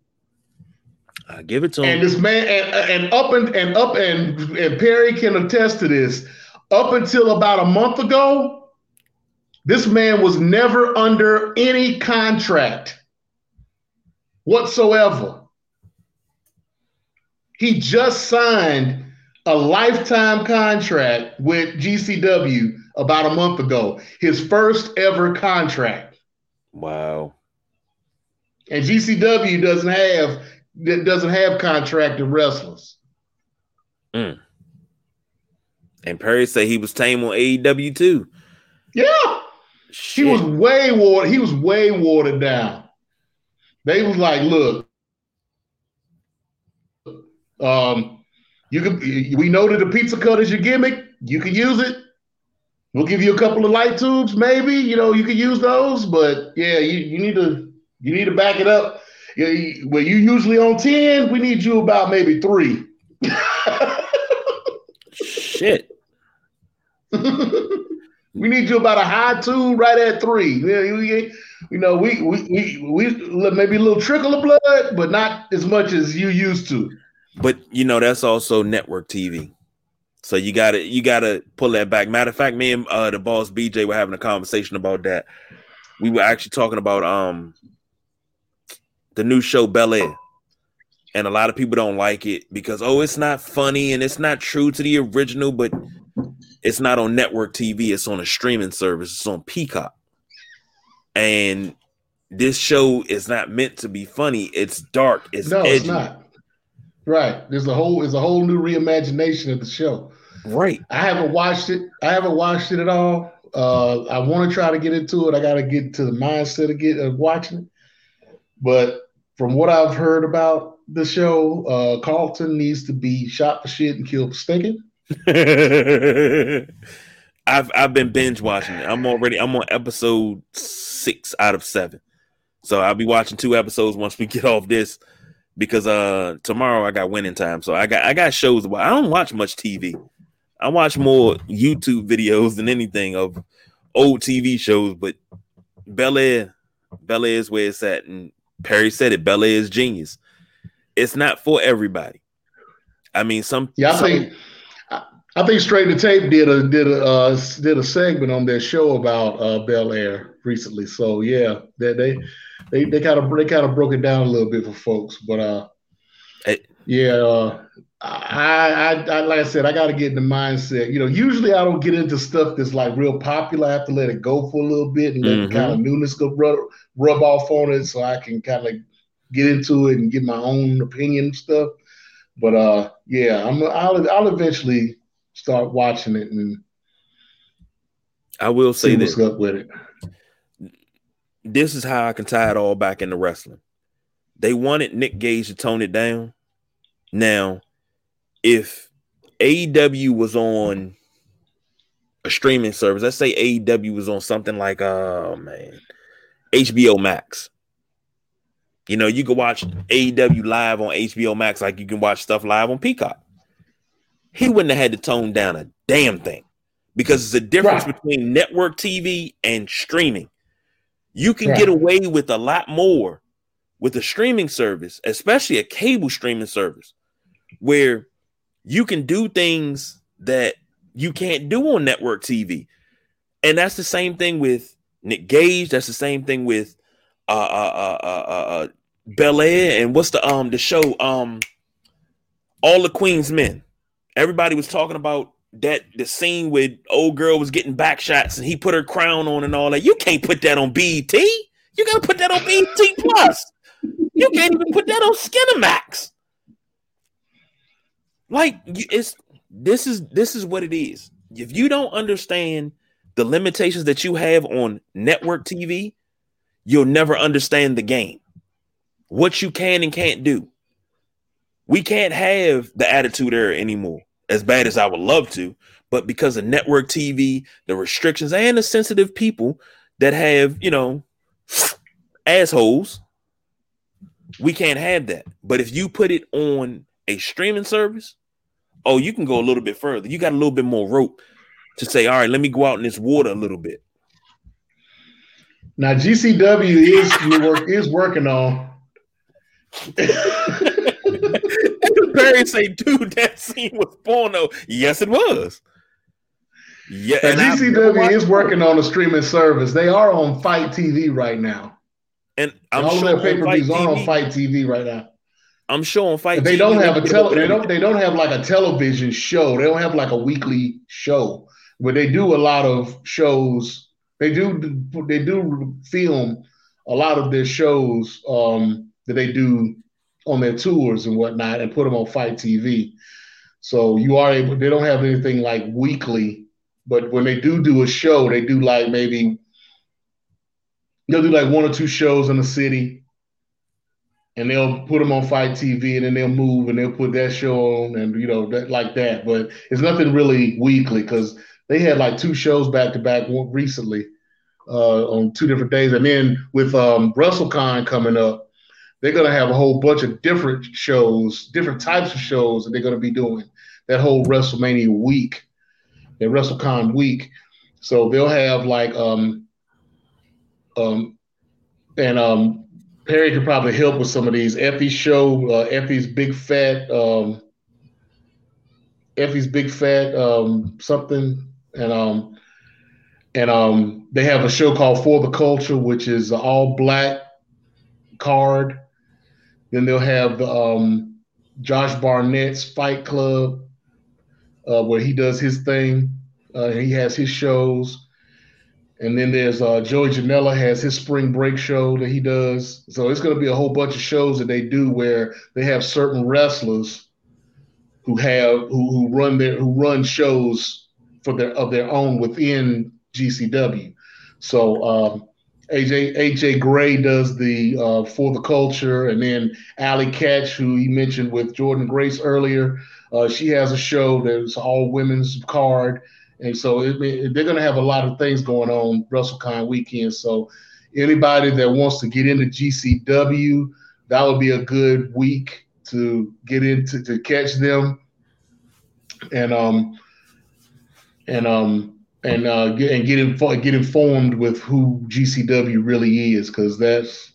I give it to him. And this man and, and up and, and up and and Perry can attest to this. Up until about a month ago, this man was never under any contract whatsoever. He just signed a lifetime contract with GCW about a month ago. His first ever contract. Wow. And GCW doesn't have doesn't have contracted wrestlers. Mm. And Perry said he was tame on AEW too. Yeah. Shit. He was way watered. He was way watered down. They was like, look, um, you can. We know that the pizza cut is your gimmick. You can use it. We'll give you a couple of light tubes, maybe. You know, you can use those. But yeah, you, you need to you need to back it up. You, well, you usually on ten. We need you about maybe three. Shit. we need you about a high two, right at three. You know, we we we, we maybe a little trickle of blood, but not as much as you used to. But you know, that's also network TV. So you gotta you gotta pull that back. Matter of fact, me and uh, the boss BJ were having a conversation about that. We were actually talking about um the new show Bel Air. And a lot of people don't like it because oh, it's not funny and it's not true to the original, but it's not on network TV, it's on a streaming service, it's on Peacock. And this show is not meant to be funny. It's dark. It's no, edgy. it's not. Right. There's a whole there's a whole new reimagination of the show. Right. I haven't watched it. I haven't watched it at all. Uh, I want to try to get into it. I got to get to the mindset of get of watching it. But from what I've heard about the show, uh, Carlton needs to be shot for shit and killed for stinking. I've I've been binge watching it. I'm already I'm on episode six out of seven. So I'll be watching two episodes once we get off this because uh tomorrow I got winning time. So I got I got shows. I don't watch much TV. I watch more YouTube videos than anything of old TV shows. But Bel Air, Bel Air is where it's at, and Perry said it. Bel Air is genius. It's not for everybody. I mean, some yeah. I some, think I think Straight to Tape did a did a uh, did a segment on their show about uh, Bel Air recently. So yeah, they they they they kind of they kind of broke it down a little bit for folks, but uh, yeah, uh, I, I, I like I said, I got to get in the mindset. You know, usually I don't get into stuff that's like real popular. I have to let it go for a little bit and let mm-hmm. the kind of newness go rub, rub off on it, so I can kind of get into it and get my own opinion and stuff. But uh, yeah, I'm I'll I'll eventually start watching it and I will say this up with it this is how I can tie it all back into wrestling. They wanted Nick Gage to tone it down. Now, if AEW was on a streaming service, let's say AEW was on something like oh man, HBO Max. You know, you can watch AEW live on HBO Max like you can watch stuff live on Peacock. He wouldn't have had to tone down a damn thing because it's a difference right. between network TV and streaming. You can right. get away with a lot more with a streaming service, especially a cable streaming service, where you can do things that you can't do on network TV. And that's the same thing with Nick Gage. That's the same thing with uh uh uh uh, uh, uh Bel Air and what's the um the show um All the Queen's Men. Everybody was talking about that the scene with old girl was getting back shots and he put her crown on and all that. You can't put that on BET. You gotta put that on BET Plus. You can't even put that on Skinamax. Like it's this is this is what it is. If you don't understand the limitations that you have on network TV, you'll never understand the game. What you can and can't do. We can't have the attitude era anymore, as bad as I would love to. But because of network TV, the restrictions, and the sensitive people that have, you know, assholes, we can't have that. But if you put it on a streaming service, oh, you can go a little bit further. You got a little bit more rope to say, all right, let me go out in this water a little bit. Now GCW is is working on. Perry say, dude, that scene was porno. Yes, it was. Yeah, and GCW is working on a streaming service. They are on FITE TV right now. And I'm all sure their pay per views are on FITE TV right now. I'm sure on FITE. They TV, don't have a tele. They don't. They don't have like a television show. They don't have like a weekly show where they do a lot of shows. They do. They do film a lot of their shows um, that they do on their tours and whatnot, and put them on FITE TV. So you are able. They don't have anything like weekly, but when they do do a show, they do like maybe they'll do like one or two shows in the city and they'll put them on FITE TV, and then they'll move and they'll put that show on, and you know that like that. But it's nothing really weekly because they had like two shows back to back recently uh, on two different days, and then with um, WrestleCon coming up, they're gonna have a whole bunch of different shows, different types of shows that they're gonna be doing that whole WrestleMania week, that WrestleCon week. So they'll have like um um and um Perry could probably help with some of these. Effy's show, uh, Effy's Big Fat, um, Effy's Big Fat um, something, and um, and um, they have a show called For the Culture, which is all black card. Then they'll have the um, Josh Barnett's Fight Club, uh, where he does his thing. Uh, he has his shows. And then there's uh, Joey Janela has his spring break show that he does. So it's going to be a whole bunch of shows that they do where they have certain wrestlers who have who, who run their who run shows for their of their own within GCW. So um, AJ AJ Gray does the uh, for the culture, and then Allie Katch, who he mentioned with Jordynne Grace earlier, uh, she has a show that's all women's card and so it, it, they're going to have a lot of things going on WrestleCon weekend. So anybody that wants to get into GCW, that would be a good week to get into to catch them, and um and um and uh get, and get info, get informed with who GCW really is because that's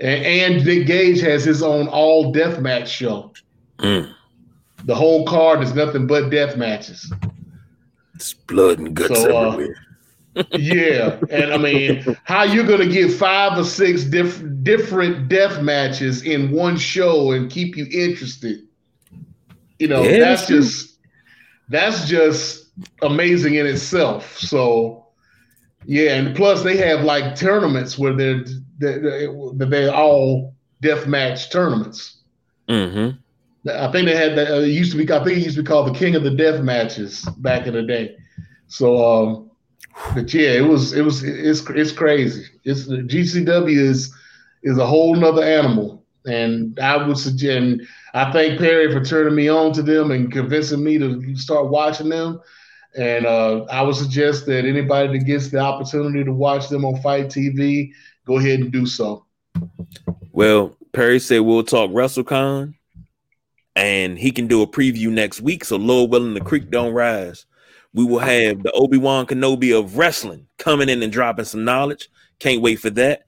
and, and Nick Gage has his own all death match show. Mm. The whole card is nothing but death matches. It's blood and guts so, uh, everywhere. yeah, and I mean, how you gonna get five or six diff- different death matches in one show and keep you interested? You know, yeah, that's just that's just amazing in itself. So, yeah, and plus they have like tournaments where they're they're, they're all death match tournaments. Mm-hmm. I think they had that. Uh, it used to be. I think it used to be called the King of the Death matches back in the day. So, um, but yeah, it was. It was. It's it's crazy. It's GCW is is a whole nother animal, and I would suggest. I thank Perry for turning me on to them and convincing me to start watching them. And uh, I would suggest that anybody that gets the opportunity to watch them on FITE TV, go ahead and do so. Well, Perry said we'll talk WrestleCon and he can do a preview next week. So Lord willing, the creek don't rise. We will have the Obi Wan Kenobi of wrestling coming in and dropping some knowledge. Can't wait for that.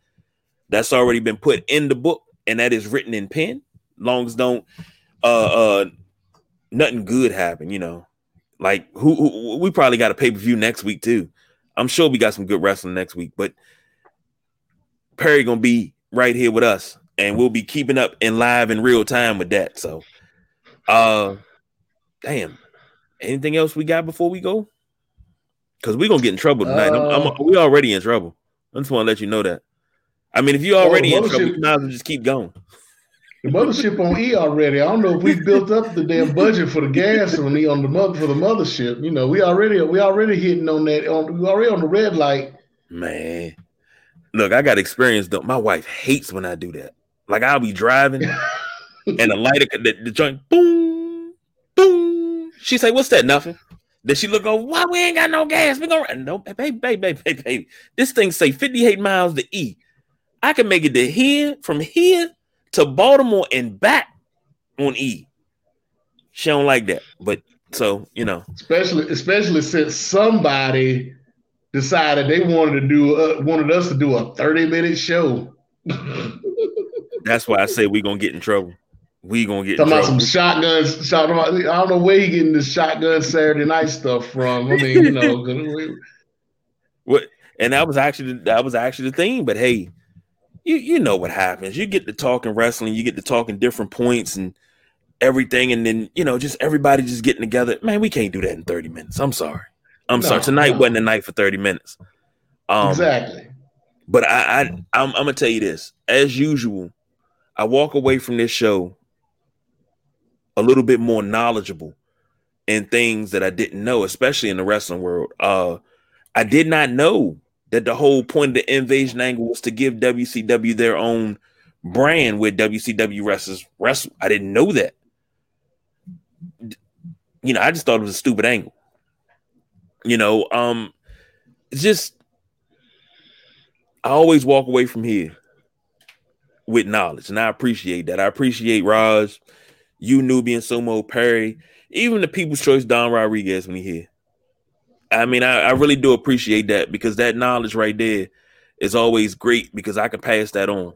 That's already been put in the book, and that is written in pen. Long as don't uh uh nothing good happen, you know. Like who, who we probably got a pay per view next week too. I'm sure we got some good wrestling next week, but Perry gonna be right here with us, and we'll be keeping up in live in real time with that. So uh, damn. Anything else we got before we go? Because we're gonna get in trouble tonight. Uh, I'm, I'm, we already in trouble. I just want to let you know that. I mean, if you're already in trouble, you might as well just keep going. The mothership on E already. I don't know if we built up the damn budget for the gas on the on the mother for the mothership. You know, we already we already hitting on that. On we already on the red light. Man, look, I got experience though. My wife hates when I do that. Like I'll be driving. and the lighter, the, the joint, boom, boom. She say, "What's that? Nothing." Then she look over, why we ain't got no gas? We gonna no baby, baby, baby, baby, baby. This thing say 58 miles to E. I can make it to here from here to Baltimore and back on E. She don't like that, but so you know, especially especially since somebody decided they wanted to do uh, wanted us to do a 30 minute show. That's why I say we gonna get in trouble. We gonna get talking about some shotguns. Shot, I don't know where he getting this shotgun Saturday night stuff from. I mean, you know, what? And that was actually that was actually the thing. But hey, you you know what happens. You get to talking wrestling. You get to talking different points and everything, and then you know just everybody just getting together. Man, we can't do that in thirty minutes. I'm sorry. I'm no, sorry. Tonight no. wasn't the night for thirty minutes. Um, exactly. But I, I I'm, I'm gonna tell you this. As usual, I walk away from this show a little bit more knowledgeable in things that I didn't know, especially in the wrestling world. Uh, I did not know that the whole point of the invasion angle was to give WCW their own brand with WCW wrestlers wrestle. I didn't know that. You know, I just thought it was a stupid angle. You know, um, it's just I always walk away from here with knowledge, and I appreciate that. I appreciate Raj you Nubian Sumo Perry, even the People's Choice Don Rodriguez when he here. I mean, I, I really do appreciate that because that knowledge right there is always great because I can pass that on.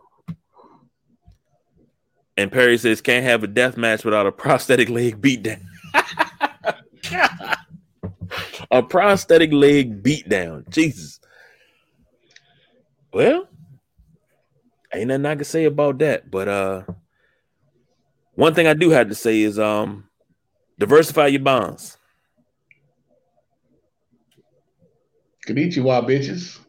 And Perry says, can't have a death match without a prosthetic leg beatdown. a prosthetic leg beatdown. Jesus. Well, ain't nothing I can say about that. But uh one thing I do have to say is um diversify your bonds. Konnichiwa, bitches.